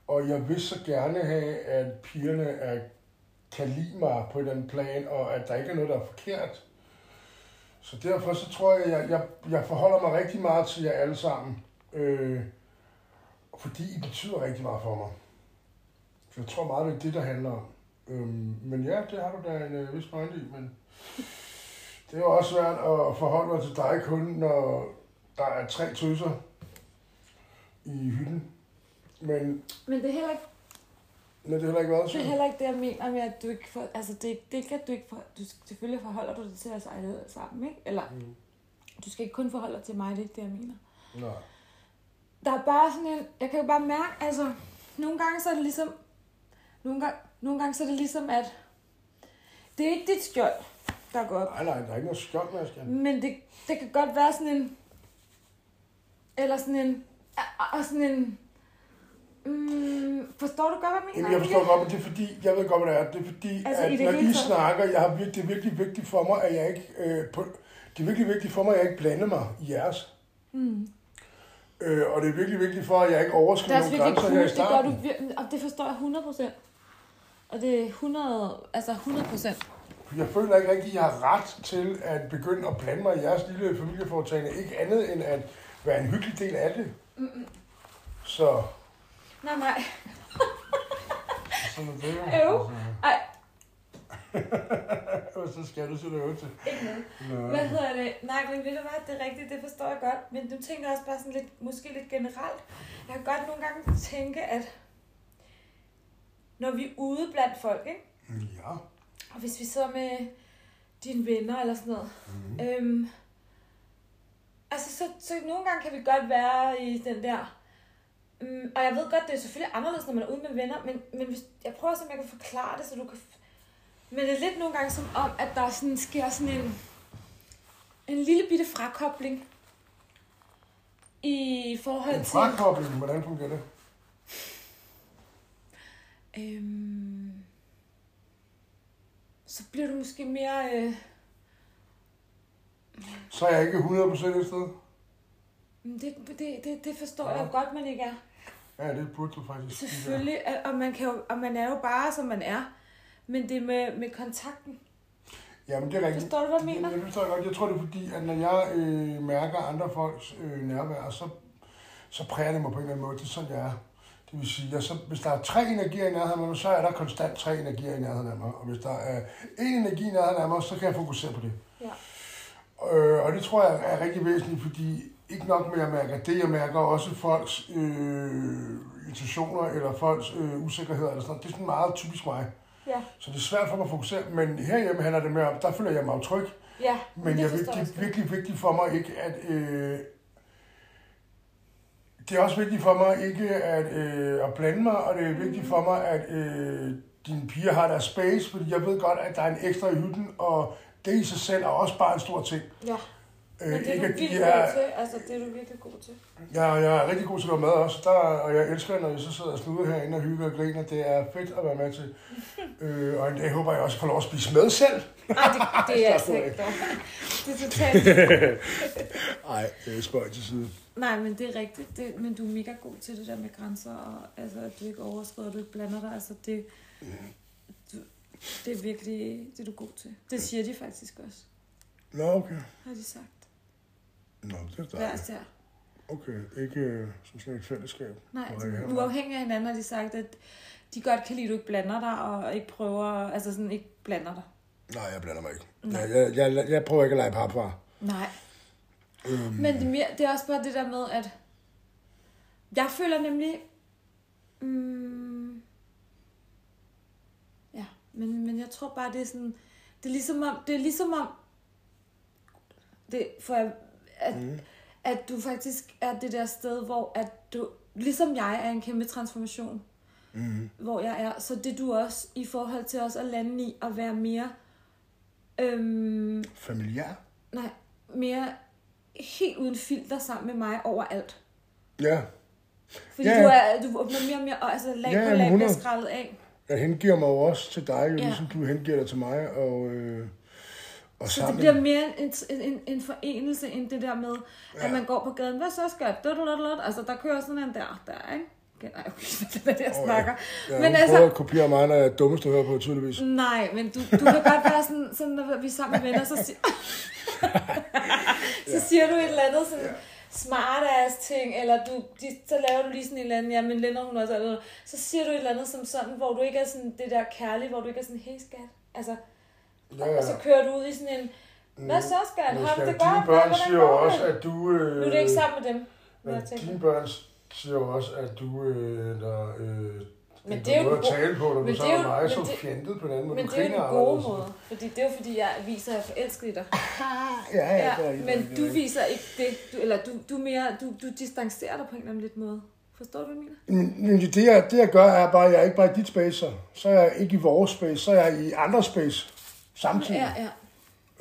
og jeg vil så gerne have, at pigerne er, kan lide mig på den plan, og at der ikke er noget, der er forkert. Så derfor så tror jeg, jeg, jeg, jeg forholder mig rigtig meget til jer alle sammen. Øh, fordi I betyder rigtig meget for mig. Så jeg tror meget, det er det, der handler om. Øhm, men ja, det har du da en øh, vis pointe i, men det er jo også svært at forholde mig til dig kun, når der er tre tøser i hytten. Men, Men det er heller ikke men det har heller ikke været Det er sådan. heller ikke det, jeg mener med, at du ikke får... Altså, det, det er ikke, at du ikke får... Du, selvfølgelig forholder du dig til os alle sammen, ikke? Eller, Mm. du skal ikke kun forholde dig til mig, det er ikke det, jeg mener. Nej. Der er bare sådan en... Jeg kan jo bare mærke, altså... Nogle gange så er det ligesom... Nogle gange, nogle gange så er det ligesom, at... Det er ikke dit skjold, der går op. nej, nej, der er ikke noget skjold, jeg skal. Men det, det kan godt være sådan en... Eller sådan en... Og sådan en... Mm, forstår du godt, hvad jeg mener? Jamen, jeg forstår godt, men det er fordi, jeg ved godt, hvad det er. Det er fordi, Altså, at når I snakker, jeg har det er virkelig vigtigt for mig, at jeg ikke... Øh, på, det er virkelig vigtigt for mig, at jeg ikke blander mig i jeres. Mm. Øh, og det er virkelig vigtigt for, at jeg ikke Det overskrider er nogle grænser cool, her i det gør du starten. virkelig, og det forstår jeg 100%. Og det er 100, altså 100%. Jeg føler ikke rigtig, at jeg har ret til at begynde at blande mig i jeres lille familieforetagende. Ikke andet end at være en hyggelig del af det. Så Nej, nej. sådan er det jo. Øv. Ej. Og så skal du så øve til. Ikke noget. Hvad hedder det? Nej, men ved du hvad, det er rigtigt, det forstår jeg godt. Men du tænker også bare sådan lidt, måske lidt generelt. Jeg kan godt nogle gange tænke, at når vi er ude blandt folk, ikke? Ja. Og hvis vi sidder med dine venner eller sådan noget. Mhm. Øhm, altså, så, så nogle gange kan vi godt være i den der... Um, og jeg ved godt, det er selvfølgelig anderledes, når man er ude med venner, men, men hvis, jeg prøver at se, om jeg kan forklare det, så du kan... Men det er lidt nogle gange som om, at der sådan sker sådan en, en lille bitte frakobling i forhold En til... frakobling, hvordan fungerer det? Øhm, så bliver du måske mere... Øh, Så er jeg ikke 100% et sted. det, det, det, det forstår Ja. jeg godt, man ikke er. Ja, det burde du faktisk. Selvfølgelig, og man, kan jo, og man er jo bare, som man er. Men det med, med kontakten. Ja. Jamen, det er rigtigt. Forstår du, hvad jeg mener? Jeg forstår godt. Jeg tror, det er fordi, at når jeg øh, mærker andre folks øh, nærvær, så, så præger det mig på en eller anden måde. Det er sådan, jeg er. Det vil sige, at så, hvis der er tre energier i nærheden af mig, så er der konstant tre energier i nærheden af mig. Og hvis der er en energi i nærheden af mig, så kan jeg fokusere på det. Ja. Øh, og det tror jeg er rigtig væsentligt, fordi ikke nok med at mærke det, jeg mærker også folks øh, intentioner eller folks øh, usikkerheder eller sådan noget. Det er sådan meget typisk mig. Ja, Så det er svært for mig at fokusere, men herhjemme handler det mere om, der føler jeg mig tryg. ja. Men jeg, det jeg er virkelig vigtigt for mig ikke, at... Øh, det er også vigtigt for mig ikke at, øh, at blande mig, og det er vigtigt for mig, at øh, dine piger har deres space, fordi jeg ved godt, at der er en ekstra i hytten, og det i sig selv er også bare en stor ting. Ja, Øh, men det er ikke, du vildt de god er, til. Altså, det er du virkelig god til. jeg, jeg er rigtig god til at lave mad også, der, og jeg elsker, når I så sidder og snuder herinde og hygger og griner. Det er fedt at være med til. øh, og jeg håber, jeg også får lov at spise med selv. Nej, det, det er altså ikke dog. Det er totalt... Nej, det er til side. Nej, men det er rigtigt. Det, men du er mega god til det der med grænser, og altså, at du ikke overskrider, at du ikke blander dig. Altså, det, du, det er virkelig det, er du god til. Det siger de faktisk også, Nå, okay. har de sagt. Nå, det er Hver dejligt. især. Okay, ikke øh, som sådan et fællesskab. Nej, altså, uafhængig af hinanden har de sagt, at de godt kan lide, at du ikke blander dig, og ikke prøver, altså sådan ikke blander dig. Nej, jeg blander mig ikke. Nej. Jeg, jeg, jeg, jeg prøver ikke at lege papfar. Nej, Øhm, Men det er, mere, det er også bare det der med, at jeg føler nemlig... Mm, ja, men, men jeg tror bare, det er sådan... Det er ligesom om... Det er ligesom om det, for jeg, at, Mm. at du faktisk er det der sted, hvor at du, ligesom jeg er en kæmpe transformation, Mm. hvor jeg er, så det du også i forhold til også at lande i at være mere, øhm, Familiær? nej, mere helt uden filter sammen med mig overalt. Ja. Fordi Ja, du, er, du åbner mere og mere, og altså lag Ja, på lag bliver 100. skrællet af. Jeg hengiver mig jo også til dig, jo, Ja. ligesom du hengiver dig til mig, og, øh, og Så sammen. det bliver mere en, en, en, en forenelse end det der med, ja. Ja. at man går på gaden. Hvad så skal jeg? Altså, der kører sådan en der, der, ikke? Nej, okay, det er det, jeg Åh, ja. snakker. Ja, men men altså- prøver at kopiere mig, når jeg er dummest at høre på, tydeligvis. Nej, men du, du kan godt være sådan, sådan, når vi er sammen med venner, så, si- så siger du et eller andet sådan, smart ass ting, eller du, de, så laver du lige sådan en eller anden, ja, men Linda, hun også, eller, så siger du et eller andet som sådan, hvor du ikke er sådan det der kærlige, hvor du ikke er sådan, hey skat, altså, Ja, og så kører du ud i sådan en, hvad så skat, Men har du skal det dine godt, børn hvordan siger jo også, at du... Øh, Nu er det ikke sammen med dem, tænker. dine børn siger jo også, at du... Øh, der, øh, Men men det er jo at tale på, når men du så er men som fjentet på den anden måde. Men det er jo den gode anderledes. måde, fordi det er jo fordi, jeg viser, at jeg er forelsket i dig. Ja, ja, Ja, men du viser ikke det, du, eller du, du, er mere, du, du distancerer dig på en eller anden lidt måde. Forstår du, hvad jeg mener? Men men det, jeg, det jeg gør, er bare, at jeg er ikke bare i dit space, så. så er jeg ikke i vores space, så er jeg i andre space samtidig. Ja, ja.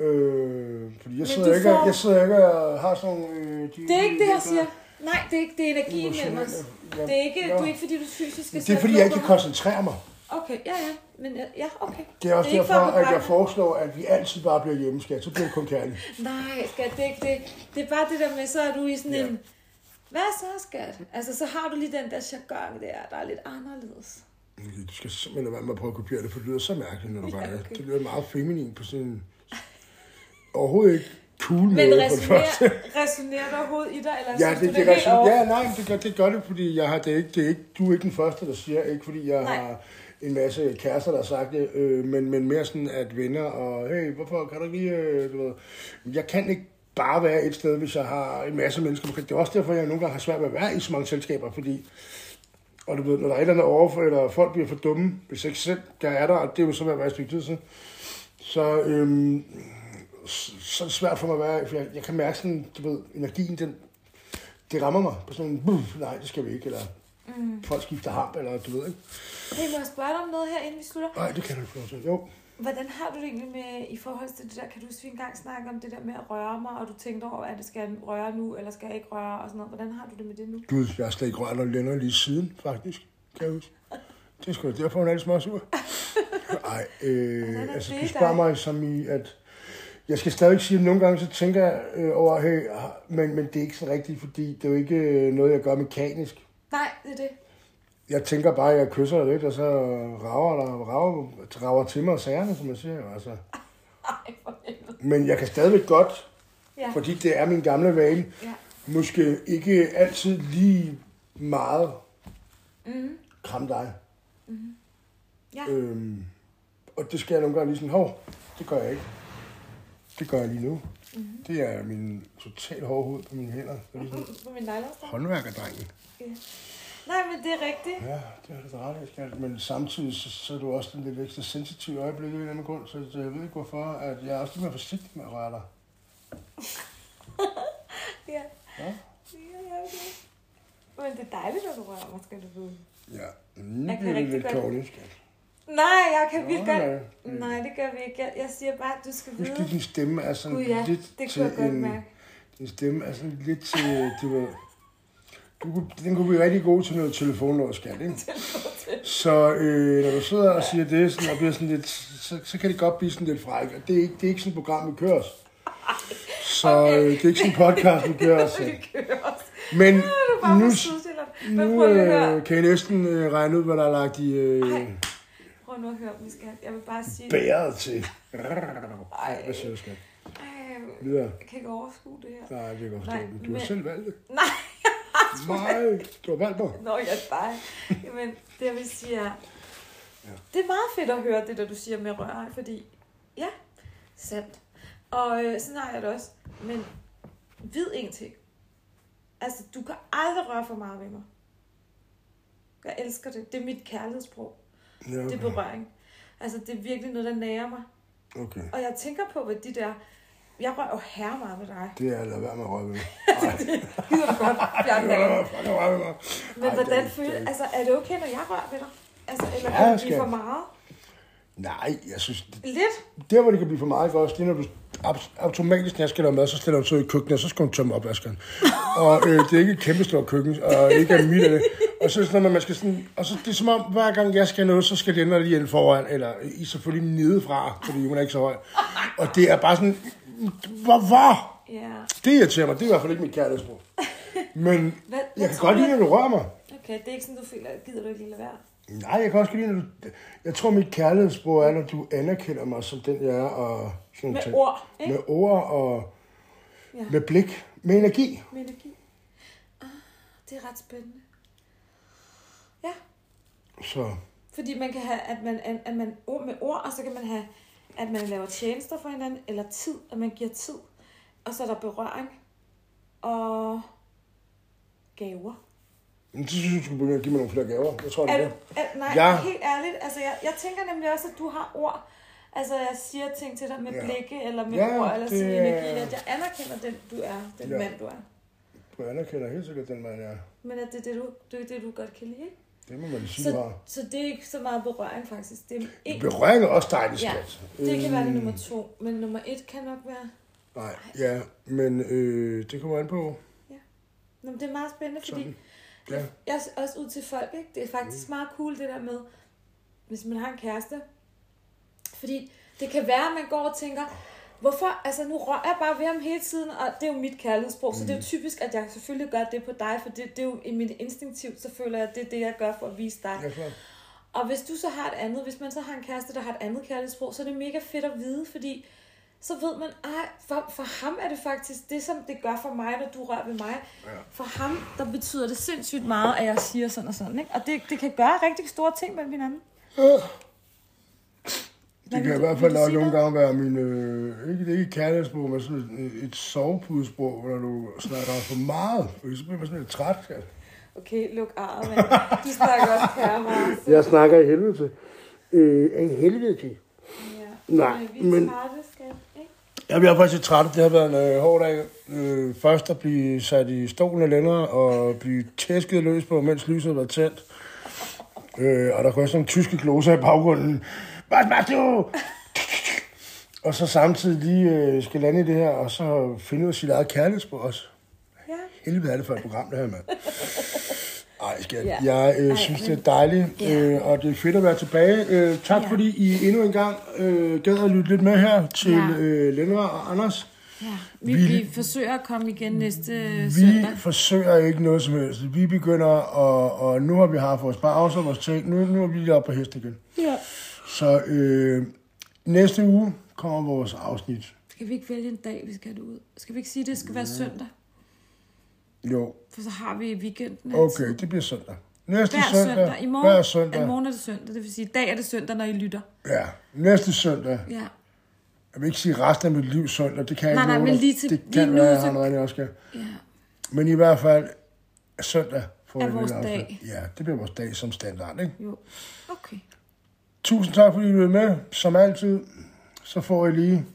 Øh, fordi jeg sidder, ikke, får- jeg sidder ikke og har sådan nogle... Øh, de, Det er ikke det, jeg siger. Nej, det er ikke det er energien mellem os. Det er ikke, ja. du er ikke fordi, du fysisk skal Det er fordi, jeg ikke kan mig. koncentrere mig. Okay, ja, ja. Men ja, okay. Det er også Det er for derfor, at jeg foreslår, at vi altid bare bliver hjemme, skat. Så bliver det kun kærligt. Nej, skat, det er ikke det. Det er bare det der med, så er du i sådan Ja. en... Hvad så, skat? Altså, så har du lige den der jargon der, der er lidt anderledes. Du skal simpelthen lade være med at prøve at kopiere det, for det lyder så mærkeligt, når du Ja, bare okay. Det lyder meget feminin på sådan en overhovedet ikke cool måde Men det første. resonerer, resonerer der overhovedet i dig, eller Ja, synes det, du, det, det helt det, over? ja, nej, det gør, det gør det, fordi jeg har, det ikke, det er ikke, du er ikke den første, der siger, ikke fordi jeg Nej. har en masse kærester, der har sagt det, øh, men, men mere sådan, at venner og, hey, hvorfor kan du lige, øh, du ved, jeg kan ikke bare være et sted, hvis jeg har en masse mennesker omkring. Det er også derfor, jeg nogle gange har svært ved at være i så mange selskaber, fordi, og du ved, når der er et eller andet overfor, eller folk bliver for dumme, hvis jeg ikke selv der er der, og det er jo så være et stykke tid siden, så, øhm, så så er det svært for mig at være, for jeg, jeg kan mærke sådan, du ved, energien, den, det rammer mig på sådan en, "Buh, nej, det skal vi ikke, eller Mm. folk skifter hamp, eller du ved ikke. Hey, må jeg spørge dig om noget her, inden vi slutter? Nej, det kan du ikke. Jo, Hvordan har du det egentlig med, i forhold til det der, kan du huske, vi engang snakke om det der med at røre mig, og du tænkte over, at det skal jeg røre nu, eller skal jeg ikke røre, og sådan noget. Hvordan har du det med det nu? gud, jeg har slet ikke rørt noget længere lige siden, faktisk. Kan jeg huske. Det er sgu da derfor, hun er lidt småsur. Nej, øh, altså, du spørger dig? mig som i, at jeg skal stadig sige, at nogle gange så tænker jeg øh, over, hey, men, men det er ikke så rigtigt, fordi det er jo ikke øh, noget, jeg gør mekanisk. Nej, det er det. Jeg tænker bare, at jeg kysser lidt, og så rager der rager, rager til mig sagerne, som man siger. Altså. Ej. Men jeg kan stadigvæk godt, Ja. fordi det er min gamle vane, Ja. måske ikke altid lige meget Mm. kramme dig. Ja. Øhm, og det skal jeg nogle gange lige sådan, hov, det gør jeg ikke. Det gør jeg lige nu. Mm-hmm. Det er min total hårde hoved på mine hænder. Det er ligesom På min håndværkerdrengen. Nej, men det er rigtigt. Ja, det er det ret, skal. Men samtidig så, så er du også den lidt ekstra sensitiv øjeblik i en eller anden grund, så jeg ved ikke hvorfor, at jeg er også lidt mere forsigtig med at røre dig. Ja. Ja? Ja, ja, okay. Men det er dejligt, at du rører mig, skal du vide. Ja, nu Jeg bliver det lidt kortet, skat. Nej, jeg kan Nå, nej. godt. Nej, det gør vi ikke. Jeg, jeg siger bare, at du skal Husk vide. lige, din stemme er sådan Gud ja, lidt det til kunne jeg godt en... mærke. Din stemme er sådan lidt til, du ved... Den kunne blive rigtig god til noget telefonlås, skat, ikke? Så øh, når du sidder og siger det, sådan, og bliver sådan lidt, så, så kan det godt blive sådan lidt fræk. Og det er ikke, det er ikke sådan et program, vi kører os. Så Okay. øh, det er ikke sådan en podcast, vi kører os. Men nu, nu øh, kan jeg næsten øh, regne ud, hvad der er lagt i øh, Ej. Prøv nu at høre, vi skal. Jeg vil bare sige... bæret til. Hvad siger du, skat? Ej, jeg kan ikke overskue det her. Nej, det kan jeg godt forstå. Nej, men Du har selv valgt det. Nej, Nej, du har valgt mig. Nå, jeg er dig. Jamen, det jeg vil sige er, det er meget fedt at høre det, der du siger med rør, fordi, ja, sandt. Og øh, sådan har jeg det også. Men vid en ting. Altså, du kan aldrig røre for meget ved mig. Jeg elsker det. Det er mit kærlighedssprog. Ja, Det er okay. berøring. Altså, det er virkelig noget, der nærer mig. okay. Og jeg tænker på, hvad de der... Jeg rører jo herre meget med dig. Det er at lade være med at røre ved mig. Gider du godt ved. Men hvordan det føles... det Altså, er det okay, når jeg rører ved dig? Altså, eller Ja, kan det blive for meget? Nej, jeg synes, Lidt? der hvor det kan blive for meget godt, det er, når du automatisk, når jeg skal lave mad, så stiller du så i køkkenet, og så skal du tømme opvaskeren. Og øh, det er ikke et kæmpe stort køkken, og ikke er mit af det. Og så det sådan, når man skal sådan, og så det er som om, hver gang jeg skal noget, så skal det ændre lige ind foran, eller i selvfølgelig nedefra, fordi hun er ikke så høj. Og det er bare sådan, hvorfor? Ja. Det irriterer mig, det er i hvert fald ikke mit kærlighedsbrug. Men Hvad, jeg kan godt lide, når du rører mig. Okay, det er ikke sådan, du føler, gider du ikke lige lade være? Nej, jeg kan også lide, når du... Jeg tror, mit kærlighedssprog er, når du anerkender mig som den, jeg er, og sådan Med ting. ord, ikke? Med ord og Ja. med blik. Med energi. Med energi. Ah, det er ret spændende. Ja, Så fordi man kan have, at man, at man ord med ord, og så kan man have, at man laver tjenester for hinanden, eller tid, at man giver tid. Og så er der berøring og gaver. Så synes jeg, du skulle begynde at give mig nogle flere gaver. Jeg tror, det Er er det. nej, Ja. helt ærligt. Altså, jeg, jeg tænker nemlig også, at du har ord. Altså, jeg siger ting til dig med Ja. blikke, eller med Ja, ord, eller det er- energi. At jeg anerkender den, du er, den Ja. mand, du er. Du anerkender helt sikkert den mand, jeg er. Men at det er det, du, det, er det, du godt kan lide, ikke? Det må man sige, Så, har. så det er ikke så meget berøring, faktisk. Det er ikke, Berøring er også dejligt, Ja, skat. det kan være det Øhm, nummer to, men nummer et kan nok være... Nej, ja, men øh, det kommer an på. Nå, men det er meget spændende, fordi Sådan. Ja. jeg er også ud til folk, ikke? Det er faktisk meget cool, det der med, hvis man har en kæreste. Fordi det kan være, at man går og tænker, hvorfor, altså nu rører jeg bare ved ham hele tiden, og det er jo mit kærlighedssprog, så det er jo typisk, at jeg selvfølgelig gør det på dig, for det, det er jo i mit instinktivt, så føler jeg, at det er det, jeg gør for at vise dig. Ja, klart. Og hvis du så har et andet, hvis man så har en kæreste, der har et andet kærlighedssprog, så er det mega fedt at vide, fordi så ved man, ej, for, for ham er det faktisk det, som det gør for mig, når du rører ved mig. Ja. For ham, der betyder det sindssygt meget, at jeg siger sådan og sådan, ikke? Og det, det kan gøre rigtig store ting mellem hinanden. Ja. Det kan i hvert fald sige nogle noget? gange være min, øh, ikke, det er ikke kærlighedssprog, men sådan et, et sovepudesprog, hvor du snakker for meget. Fordi så bliver man sådan lidt træt, skat. Okay, luk mand. Du snakker også kære meget. Jeg snakker i helvede til. Øh, en helvede til. Ja. Nej, vi er men- trætte, skat, ikke? Jeg bliver faktisk træt. Det har været en øh, hård dag. Øh, først at blive sat i stolen længere og blive tæsket løs på, mens lyset var tændt. Øh, og der kunne sådan nogle tyske gloser i baggrunden. Du? Og så samtidig lige øh, skal lande i det her, og så finde ud af sit eget kærlighedsbrug også. Ja. Helvede er det for et program, det her, mand. Ej, skat. Ja. Jeg øh, Ej, synes, det er dejligt, Ja. øh, og det er fedt at være tilbage. Øh, tak Ja. fordi I endnu en gang øh, gad at lytte lidt med her til Ja. øh, Lennart og Anders. Ja, vi, Vi- vi, vi forsøger at komme igen næste Vi søndag. forsøger ikke noget som helst. Vi begynder, og, og nu har vi haft vores pause og vores ting. Nu, nu er vi lige oppe på hest igen. Ja. Så øh, næste uge kommer vores afsnit. Skal vi ikke vælge en dag, vi skal have det ud? Skal vi ikke sige, at det skal være søndag? Jo, For så har vi weekenden okay, altid. det bliver søndag. Næste Hver søndag, søndag. I morgen, hver søndag. I morgen er det søndag. Det vil sige, i dag er det søndag, når I lytter. Ja, næste søndag. Ja. Jeg vil ikke sige resten af mit liv søndag. Det kan jeg Nej, ikke nej, love men dig. lige til- Det lige kan nu, være, jeg så- har noget andet også skal. ja. Men i hvert fald søndag får Er vi et vores afsnit. dag. Ja, det bliver vores dag som standard, ikke? Jo. Okay. Tusind tak, fordi I er med. Som altid, så får I lige...